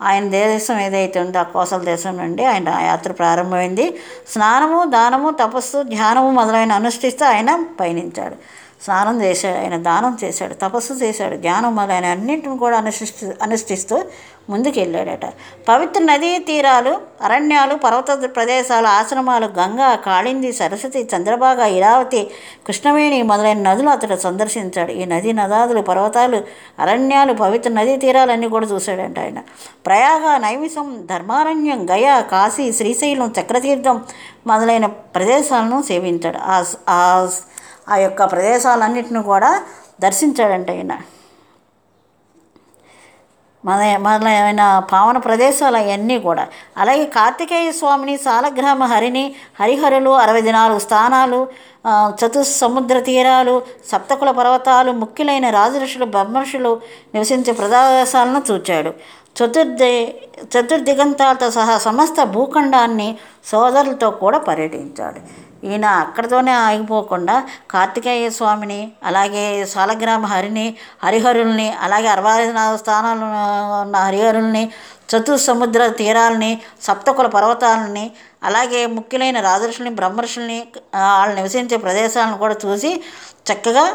ఆయన దేశం ఏదైతే ఉందో ఆ కోసల దేశం నుండి ఆయన యాత్ర ప్రారంభమైంది. స్నానము దానము తపస్సు ధ్యానము మొదలైన అనుష్ఠిస్తూ ఆయన పయనించాడు. స్నానం చేశాడు ఆయన దానం చేశాడు తపస్సు చేశాడు జ్ఞానం మొదలైన అన్నింటిని కూడా అనుష్ఠిస్తూ అనుష్ఠిస్తూ ముందుకు వెళ్ళాడట పవిత్ర నదీ తీరాలు అరణ్యాలు పర్వత ప్రదేశాలు ఆశ్రమాలు గంగా కాళింది సరస్వతి చంద్రభాగ ఇరావతి కృష్ణవేణి మొదలైన నదులు అతడు సందర్శించాడు. ఈ నదీ నదాదులు పర్వతాలు అరణ్యాలు పవిత్ర నదీ తీరాలన్నీ కూడా చూశాడంట ఆయన. ప్రయాగ నైమిషం ధర్మారణ్యం గయ కాశీ శ్రీశైలం చక్రతీర్థం మొదలైన ప్రదేశాలను సేవించాడు. ఆ ఆ యొక్క ప్రదేశాలన్నింటిని కూడా దర్శించాడంట ఆయన మన ఆయన పావన ప్రదేశాలు అవన్నీ కూడా. అలాగే కార్తికేయ స్వామిని సాలగ్రామ హరిని హరిహరులు అరవై నాలుగు స్థానాలు ఆ, చతుస్ సముద్ర తీరాలు సప్తకుల పర్వతాలు ముఖ్యులైన రాజఋషులు బ్రహ్మర్షులు నివసించే ప్రదేశాలను చూచాడు. చతుర్ది చతుర్దిగంతాలతో సహా సమస్త భూఖండాన్ని సోదరులతో కూడా పర్యటించాడు. ఈయన అక్కడితోనే ఆగిపోకుండా కార్తికేయ స్వామిని అలాగే సాలగ్రామ హరిని హరిహరుల్ని అలాగే అరవై స్థానాలను స్థానాలు ఉన్న హరిహరుల్ని చతుసముద్ర తీరాలని సప్తకుల పర్వతాలని అలాగే ముఖ్యులైన రాజర్షుల్ని బ్రహ్మర్షుల్ని వాళ్ళు నివసించే ప్రదేశాలను కూడా చూసి చక్కగా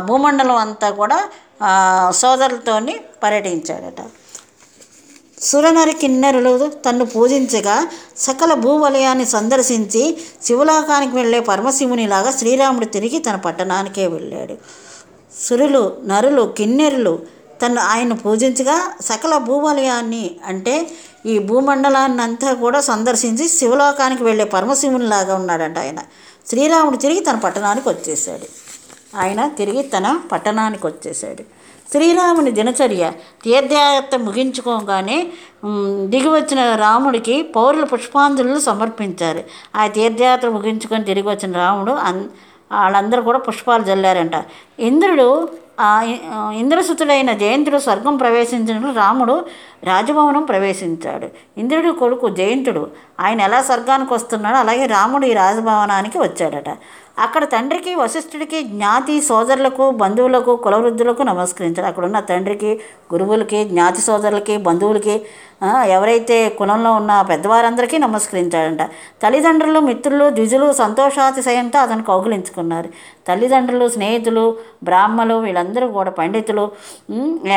భూమండలం అంతా కూడా సోదరులతోని పర్యటించాడట. సురనరి కిన్నెరులు తన్ను పూజించగా సకల భూవలయాన్ని సందర్శించి శివలోకానికి వెళ్ళే పరమశివునిలాగా శ్రీరాముడు తిరిగి తన పట్టణానికే వెళ్ళాడు. సురులు నరులు కిన్నెరులు తను ఆయన పూజించగా సకల భూవలయాన్ని అంటే ఈ భూమండలాన్ని అంతా కూడా సందర్శించి శివలోకానికి వెళ్ళే పరమశివునిలాగా ఉన్నాడంట ఆయన. శ్రీరాముడు తిరిగి తన పట్టణానికి వచ్చేసాడు ఆయన తిరిగి తన పట్టణానికి వచ్చేసాడు శ్రీరాముని దినచర్య తీర్థయాత్ర ముగించుకోగానే దిగి వచ్చిన రాముడికి పౌరులు పుష్పాంజలులు సమర్పించారు. ఆ తీర్థయాత్ర ముగించుకొని తిరిగి వచ్చిన రాముడు అన్ వాళ్ళందరూ కూడా పుష్పాలు జల్లారంట. ఇంద్రుడు ఆ ఇంద్రసుతుడైన జయంతుడు స్వర్గం ప్రవేశించినప్పుడు రాముడు రాజభవనం ప్రవేశించాడు. ఇంద్రుడి కొడుకు జయంతుడు ఆయన ఎలా స్వర్గానికి వస్తున్నాడో అలాగే రాముడు ఈ రాజభవనానికి వచ్చాడట. అక్కడ తండ్రికి వశిష్ఠుడికి జ్ఞాతి సోదరులకు బంధువులకు కులవృద్ధులకు నమస్కరించాడు అక్కడ ఉన్న తండ్రికి గురువులకి జ్ఞాతి సోదరులకి బంధువులకి ఎవరైతే కులంలో ఉన్న పెద్దవారందరికీ నమస్కరించాడంట తల్లిదండ్రులు మిత్రులు ద్విజులు సంతోషాతిశయంతో అతను కౌగులించుకున్నారు. తల్లిదండ్రులు స్నేహితులు బ్రాహ్మలు వీళ్ళందరూ కూడా పండితులు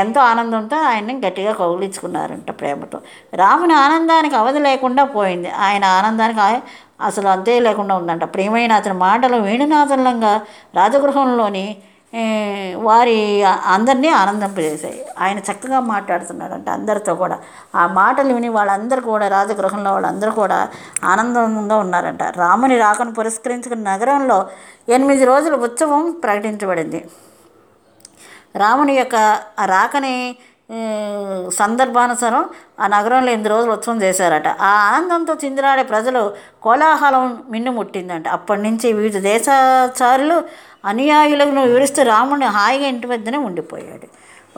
ఎంతో ఆనందంతో ఆయన్ని గట్టిగా కౌగులించుకున్నారంట ప్రేమతో. రాముని ఆనందానికి అవధి లేకుండా పోయింది. ఆయన ఆనందానికి అసలు అంతే లేకుండా ఉందంట. ప్రియమైన అతని మాటలు వేణునాథంలంగా రాజగృహంలోని వారి అందరినీ ఆనందింపజేశాయి. ఆయన చక్కగా మాట్లాడుతున్నాడంట అందరితో కూడా. ఆ మాటలు విని వాళ్ళందరూ కూడా రాజగృహంలో వాళ్ళందరూ కూడా ఆనందంగా ఉన్నారంట. రాముని రాకను పురస్కరించుకున్న నగరంలో ఎనిమిది రోజుల ఉత్సవం ప్రకటించబడింది. రాముని యొక్క ఆ రాకని సందర్భానుసారం ఆ నగరంలో ఎనిమిది రోజులు ఉత్సవం చేశారట. ఆ ఆనందంతో చిందిరాడే ప్రజలు కోలాహలం మిన్నుముట్టిందంట అప్పటి నుంచి వివిధ దేశాచారులు అనుయాయులను వివరిస్తూ రాముని హాయిగా ఇంటి వద్దనే ఉండిపోయాడు.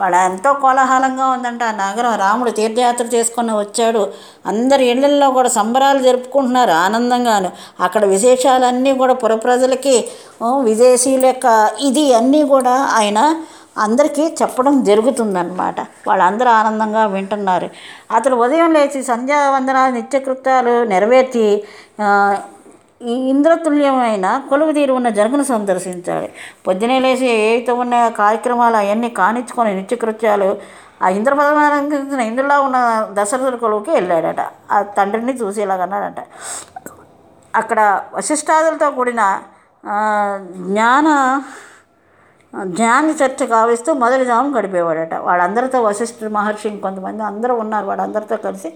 వాడు ఎంతో కోలాహలంగా ఉందంట. ఆ నగరం రాముడు తీర్థయాత్ర చేసుకుని వచ్చాడు. అందరి ఇళ్ళల్లో కూడా సంబరాలు జరుపుకుంటున్నారు ఆనందంగాను. అక్కడ విశేషాలన్నీ కూడా పుర ప్రజలకి విదేశీయుల యొక్క ఇది అన్నీ కూడా ఆయన అందరికీ చెప్పడం జరుగుతుందన్నమాట. వాళ్ళందరూ ఆనందంగా వింటున్నారు. అతడు ఉదయం లేచి సంధ్యావందనాలు నిత్యకృత్యాలు నెరవేర్చి ఈ ఇంద్రతుల్యమైన కొలువు తీరు ఉన్న జరుగును సందర్శించాలి పొద్దునే లేచి ఏవైతే ఉన్న కార్యక్రమాలు అవన్నీ కానిచ్చుకొని నిత్యకృత్యాలు ఆ ఇంద్రపదమైన ఇంద్రలా ఉన్న దశరథుడి కొలువుకి వెళ్ళాడట. ఆ తండ్రిని చూసి ఇలాగన్నాడట అక్కడ వశిష్టాదులతో కూడిన జ్ఞాన జ్ఞాని చర్చ కావిస్తూ మొదటి జామం గడిపేవాడట. వాళ్ళందరితో వశిష్ఠ మహర్షి కొంతమంది అందరూ ఉన్నారు. వాళ్ళందరితో కలిసి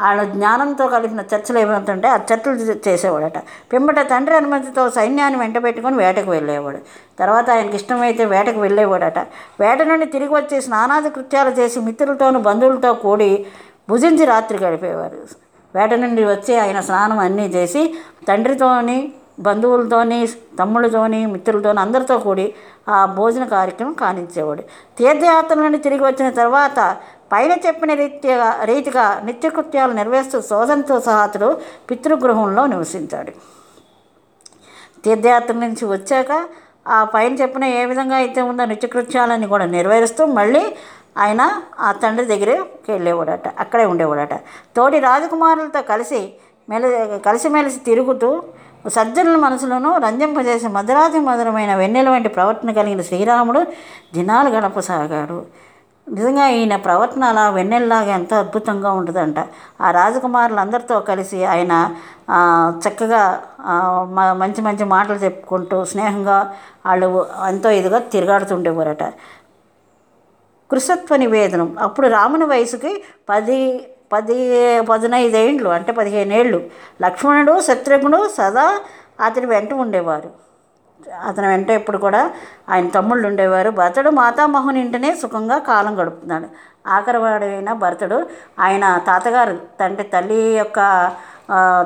వాళ్ళ జ్ఞానంతో కలిపిన చర్చలు ఏమవుతుంటే ఆ చర్చలు చేసేవాడట. పిమ్మట తండ్రి అనుమతితో సైన్యాన్ని వెంట పెట్టుకొని వేటకు వెళ్ళేవాడు. తర్వాత ఆయనకి ఇష్టమైతే వేటకు వెళ్ళేవాడట. వేట నుండి తిరిగి వచ్చి స్నానాది కృత్యాలు చేసి మిత్రులతోనూ బంధువులతో కూడి భుజించి రాత్రి గడిపేవారు. వేట నుండి వచ్చి ఆయన స్నానం అన్నీ చేసి తండ్రితోని బంధువులతోని తమ్ముళ్ళతోని మిత్రులతోని అందరితో కూడి ఆ భోజన కార్యక్రమం కానించేవాడు. తీర్థయాత్ర నుండి తిరిగి వచ్చిన తర్వాత పైన చెప్పిన రీత్యా రీతిగా నిత్యకృత్యాలు నెరవేరుస్తూ సోదరుతో సహా అతడు పితృగృహంలో నివసించాడు. తీర్థయాత్ర నుంచి వచ్చాక ఆ పైన చెప్పిన ఏ విధంగా అయితే ఉందో నిత్యకృత్యాలని కూడా నెరవేరుస్తూ మళ్ళీ ఆయన ఆ తండ్రి దగ్గరికి వెళ్ళేవాడట అక్కడే ఉండేవాడట. తోటి రాజకుమారులతో కలిసి మెల కలిసిమెలిసి తిరుగుతూ సజ్జనుల మనసులను రంజింపజేసే మధురాతి మధురమైన వెన్నెల వంటి ప్రవర్తన కలిగిన శ్రీరాముడు దినాలు గడపసాగాడు నిజంగా ఈయన ప్రవర్తన అలా వెన్నెల్లాగా ఎంతో అద్భుతంగా ఉంటుందంట. ఆ రాజకుమారులందరితో కలిసి ఆయన చక్కగా మంచి మంచి మాటలు చెప్పుకుంటూ స్నేహంగా వాళ్ళు ఎంతో ఇదిగా తిరగాడుతుండేవారట. కృషత్వ నివేదనం. అప్పుడు రాముని వయసుకి పది పది పదినైదేండ్లు అంటే పదిహేనేళ్ళు. లక్ష్మణుడు శత్రుఘ్నుడు సదా అతని వెంట ఉండేవారు. అతని వెంట ఎప్పుడు కూడా ఆయన తమ్ముళ్ళు ఉండేవారు. భరతుడు మాతామహుని ఇంటనే సుఖంగా కాలం గడుపుతున్నాడు. ఆఖరివాడైన భరతుడు ఆయన తాతగారు తండ్రి తల్లి యొక్క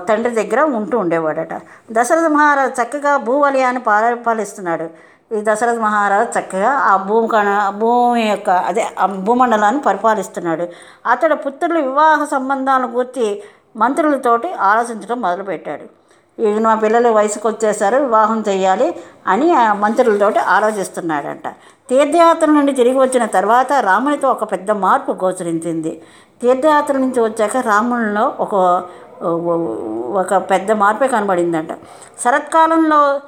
తండ్రి దగ్గర ఉంటూ ఉండేవాడట. దశరథ మహారాజు చక్కగా భూవలయాన్ని పరిపాలిస్తున్నాడు ఈ దశరథ మహారాజు చక్కగా ఆ భూమి కణ భూమి యొక్క అదే ఆ భూమండలాన్ని పరిపాలిస్తున్నాడు. అతడు పుత్రుల వివాహ సంబంధాలను గుర్తి మంత్రులతోటి ఆలోచించడం మొదలుపెట్టాడు. ఇక మా పిల్లలు వయసుకు వచ్చేసారు వివాహం చేయాలి అని ఆ మంత్రులతోటి ఆలోచిస్తున్నాడంట. తీర్థయాత్ర నుండి తిరిగి వచ్చిన తర్వాత రామునితో ఒక పెద్ద మార్పు గోచరించింది. తీర్థయాత్ర నుంచి వచ్చాక రామునిలో ఒక ఒక పెద్ద మార్పే కనబడిందంట. శరత్కాలంలో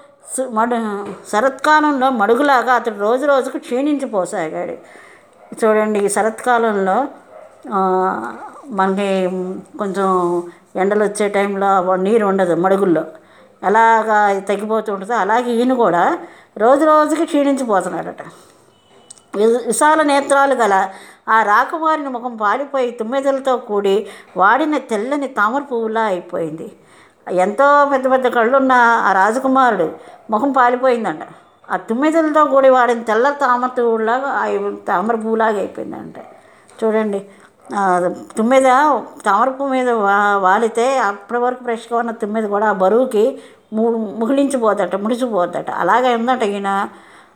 మడు శరత్కాలంలో మడుగులాగా అతడు రోజు రోజుకు క్షీణించిపోసాగాడు చూడండి ఈ శరత్కాలంలో మనకి కొంచెం ఎండలు వచ్చే టైంలో నీరు ఉండదు మడుగుల్లో. ఎలాగా తగ్గిపోతూ ఉంటుందో అలాగే ఈయన కూడా రోజు రోజుకి క్షీణించిపోతున్నాడట వి- విశాల నేత్రాలు గల ఆ రాకుమారిని ముఖం పాడిపోయి తుమ్మెదలతో కూడి వాడిన తెల్లని తామర పువ్వులా అయిపోయింది. ఎంతో పెద్ద పెద్ద కళ్ళున్న ఆ రాజకుమారుడు ముఖం పాలిపోయిందంట. ఆ తుమ్మెదలతో కూడి వాడిన తెల్ల తామర పువ్వులాగా తామర పువ్వులాగా అయిపోయిందంట. చూడండి తుమ్మెద తామర పువ్వు మీద వా వాలితే అప్పటి వరకు ఫ్రెష్గా ఉన్న తుమ్మెద కూడా ఆ బరువుకి ము ముగిలించిపోదట ముడిచిపోద్దట అలాగే ఉందట ఈయన.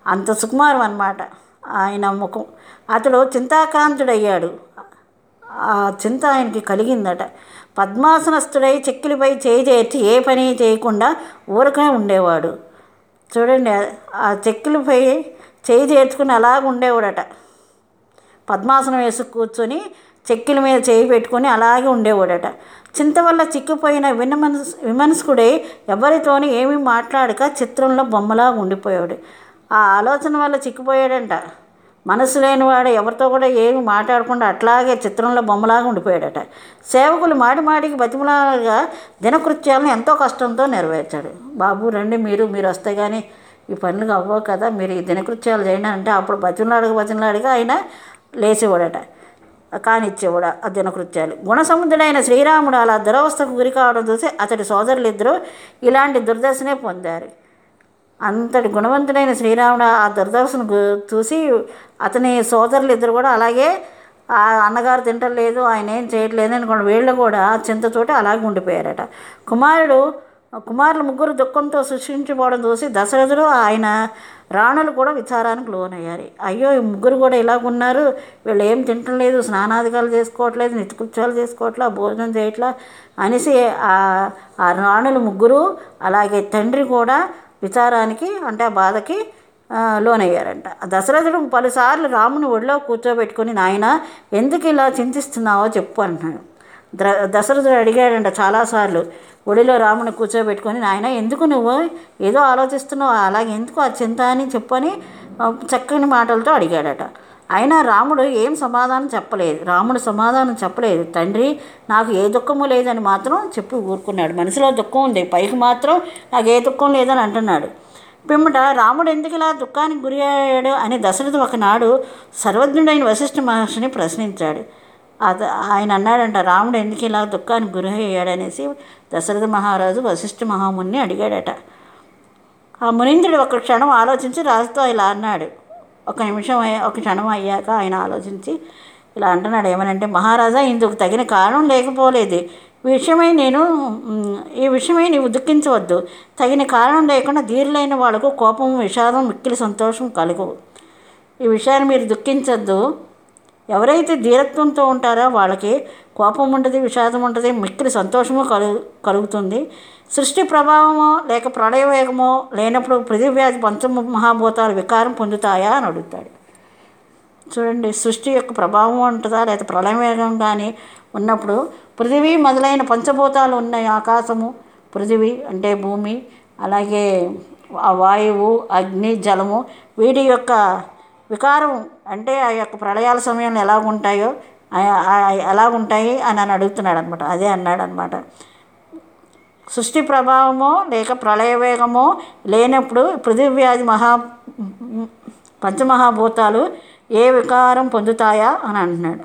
అంత సుకుమారం అనమాట ఆయన ముఖం అతడు చింతాకాంతుడయ్యాడు. ఆ చింత ఆయనకి కలిగిందట. పద్మాసనస్థుడై చెక్కిలిపై చేయి చేర్చి ఏ పని చేయకుండా ఊరకనే ఉండేవాడు. చూడండి ఆ చెక్కులపై చేయి చేర్చుకుని అలాగ ఉండేవాడట. పద్మాసనం వేసి కూర్చొని చెక్కిల మీద చేయి పెట్టుకొని అలాగే ఉండేవాడట. చింత వల్ల చిక్కిపోయిన వినమనస్ విమనస్కుడై ఎవరితోని ఏమీ మాట్లాడక చిత్రంలో బొమ్మలా ఉండిపోయాడు. ఆ ఆలోచన వల్ల చిక్కిపోయాడంట. మనసు లేనివాడు ఎవరితో కూడా ఏమి మాట్లాడకుండా అట్లాగే చిత్రంలో బొమ్మలాగా ఉండిపోయాడట. సేవకులు మాటి మాటికి బతిమలాగా దినకృత్యాలను ఎంతో కష్టంతో నెరవేర్చాడు. బాబు రండి మీరు మీరు వస్తే కానీ ఈ పనులు అవ్వవు కదా మీరు ఈ దినకృత్యాలు చేయండి అంటే అప్పుడు బతిమలాడక బతిమలాడిగా ఆయన లేచేవాడట. కానిచ్చేవాడు ఆ దినకృత్యాలు. గుణసముద్రుడైన శ్రీరాముడు అలా దురవస్థకు గురి కావడం చూసి అతడి సోదరులిద్దరూ ఇలాంటి దుర్దశనే పొందారు. అంతటి గుణవంతుడైన శ్రీరాముడు ఆ దుర్దర్శను చూసి అతని సోదరులు ఇద్దరు కూడా అలాగే ఆ అన్నగారు తింటలేదు ఆయన ఏం చేయట్లేదు అనుకోండి వీళ్ళు కూడా చింతతోటి అలాగే ఉండిపోయారట. కుమారుడు కుమారులు ముగ్గురు దుఃఖంతో సృష్టించబోవడం చూసి దశరథుడు ఆయన రాణులు కూడా విచారానికి లోనయ్యారు. అయ్యో ఈ ముగ్గురు కూడా ఇలాగున్నారు వీళ్ళు ఏం తింటలేదు స్నానాధికాలు చేసుకోవట్లేదు నిత్యకృత్యాలు చేసుకోవట్లా భోజనం చేయట్లా అనేసి ఆ ఆ రాణులు ముగ్గురు అలాగే తండ్రి కూడా విచారానికి అంటే ఆ బాధకి లోనయ్యారంట. దశరథుడు పలుసార్లు రాముని ఒడిలో కూర్చోబెట్టుకుని నాయన ఎందుకు ఇలా చింతిస్తున్నావో చెప్పు అంటున్నాడు. ద్ర దశరథుడు అడిగాడంట చాలాసార్లు. ఒడిలో రాముని కూర్చోబెట్టుకొని నాయన ఎందుకు నువ్వు ఏదో ఆలోచిస్తున్నావు? అలాగే ఎందుకు ఆ చింత అని చెప్పని చక్కని మాటలతో అడిగాడట. అయినా రాముడు ఏం సమాధానం చెప్పలేదు. రాముడు సమాధానం చెప్పలేదు. తండ్రి నాకు ఏ దుఃఖము లేదని మాత్రం చెప్పి ఊరుకున్నాడు. మనసులో దుఃఖం ఉంది. పైకి మాత్రం నాకు ఏ దుఃఖం లేదని అంటున్నాడు. పిమ్మట రాముడు ఎందుకు ఇలా దుఃఖానికి గురి అయ్యాడు అని దశరథుడు ఒకనాడు సర్వజ్ఞుడైన వశిష్ఠ మహర్షిని ప్రశ్నించాడు. అత ఆయన అన్నాడంట రాముడు ఎందుకు ఇలా దుఃఖానికి గురి అయ్యాడు? అనేసి దశరథ మహారాజు వశిష్ఠ మహాముని అడిగాడట. ఆ మునీంద్రుడు ఒక క్షణం ఆలోచించి రాజుతో ఇలా అన్నాడు. ఒక నిమిషం అయ్యా- ఒక క్షణం అయ్యాక ఆయన ఆలోచించి ఇలా అంటున్నాడు ఏమనంటే మహారాజా ఇందుకు తగిన కారణం లేకపోలేదు. ఈ విషయమై నేను ఈ విషయమై నీవు దుఃఖించవద్దు. తగిన కారణం లేకుండా ధీరులైన వాళ్ళకు కోపం విషాదం మిక్కిలి సంతోషం కలుగు. ఈ విషయాన్ని మీరు దుఃఖించద్దు. ఎవరైతే ధీరత్వంతో ఉంటారో వాళ్ళకి కోపం ఉండదు విషాదం ఉండదు మిక్కిలి సంతోషము కలుగు కలుగుతుంది. సృష్టి ప్రభావమో లేక ప్రళయ వేగమో లేనప్పుడు పృథివ్యాధి పంచ మహాభూతాలు వికారం పొందుతాయా అని అడుగుతాడు. చూడండి సృష్టి యొక్క ప్రభావం ఉంటుందా లేదా ప్రళయ వేగం కానీ ఉన్నప్పుడు పృథివీ మొదలైన పంచభూతాలు ఉన్నాయి ఆకాశము పృథివీ అంటే భూమి అలాగే వాయువు అగ్ని జలము వీటి యొక్క వికారం అంటే ఆ యొక్క ప్రళయాల సమయంలో ఎలా ఉంటాయో అని అని అడుగుతున్నాడు అనమాట అదే అన్నాడు అనమాట సృష్టి ప్రభావమో లేక ప్రళయవేగమో లేనప్పుడు పృథివ్యాధి మహా పంచమహాభూతాలు ఏ వికారం పొందుతాయా అని అంటున్నాడు.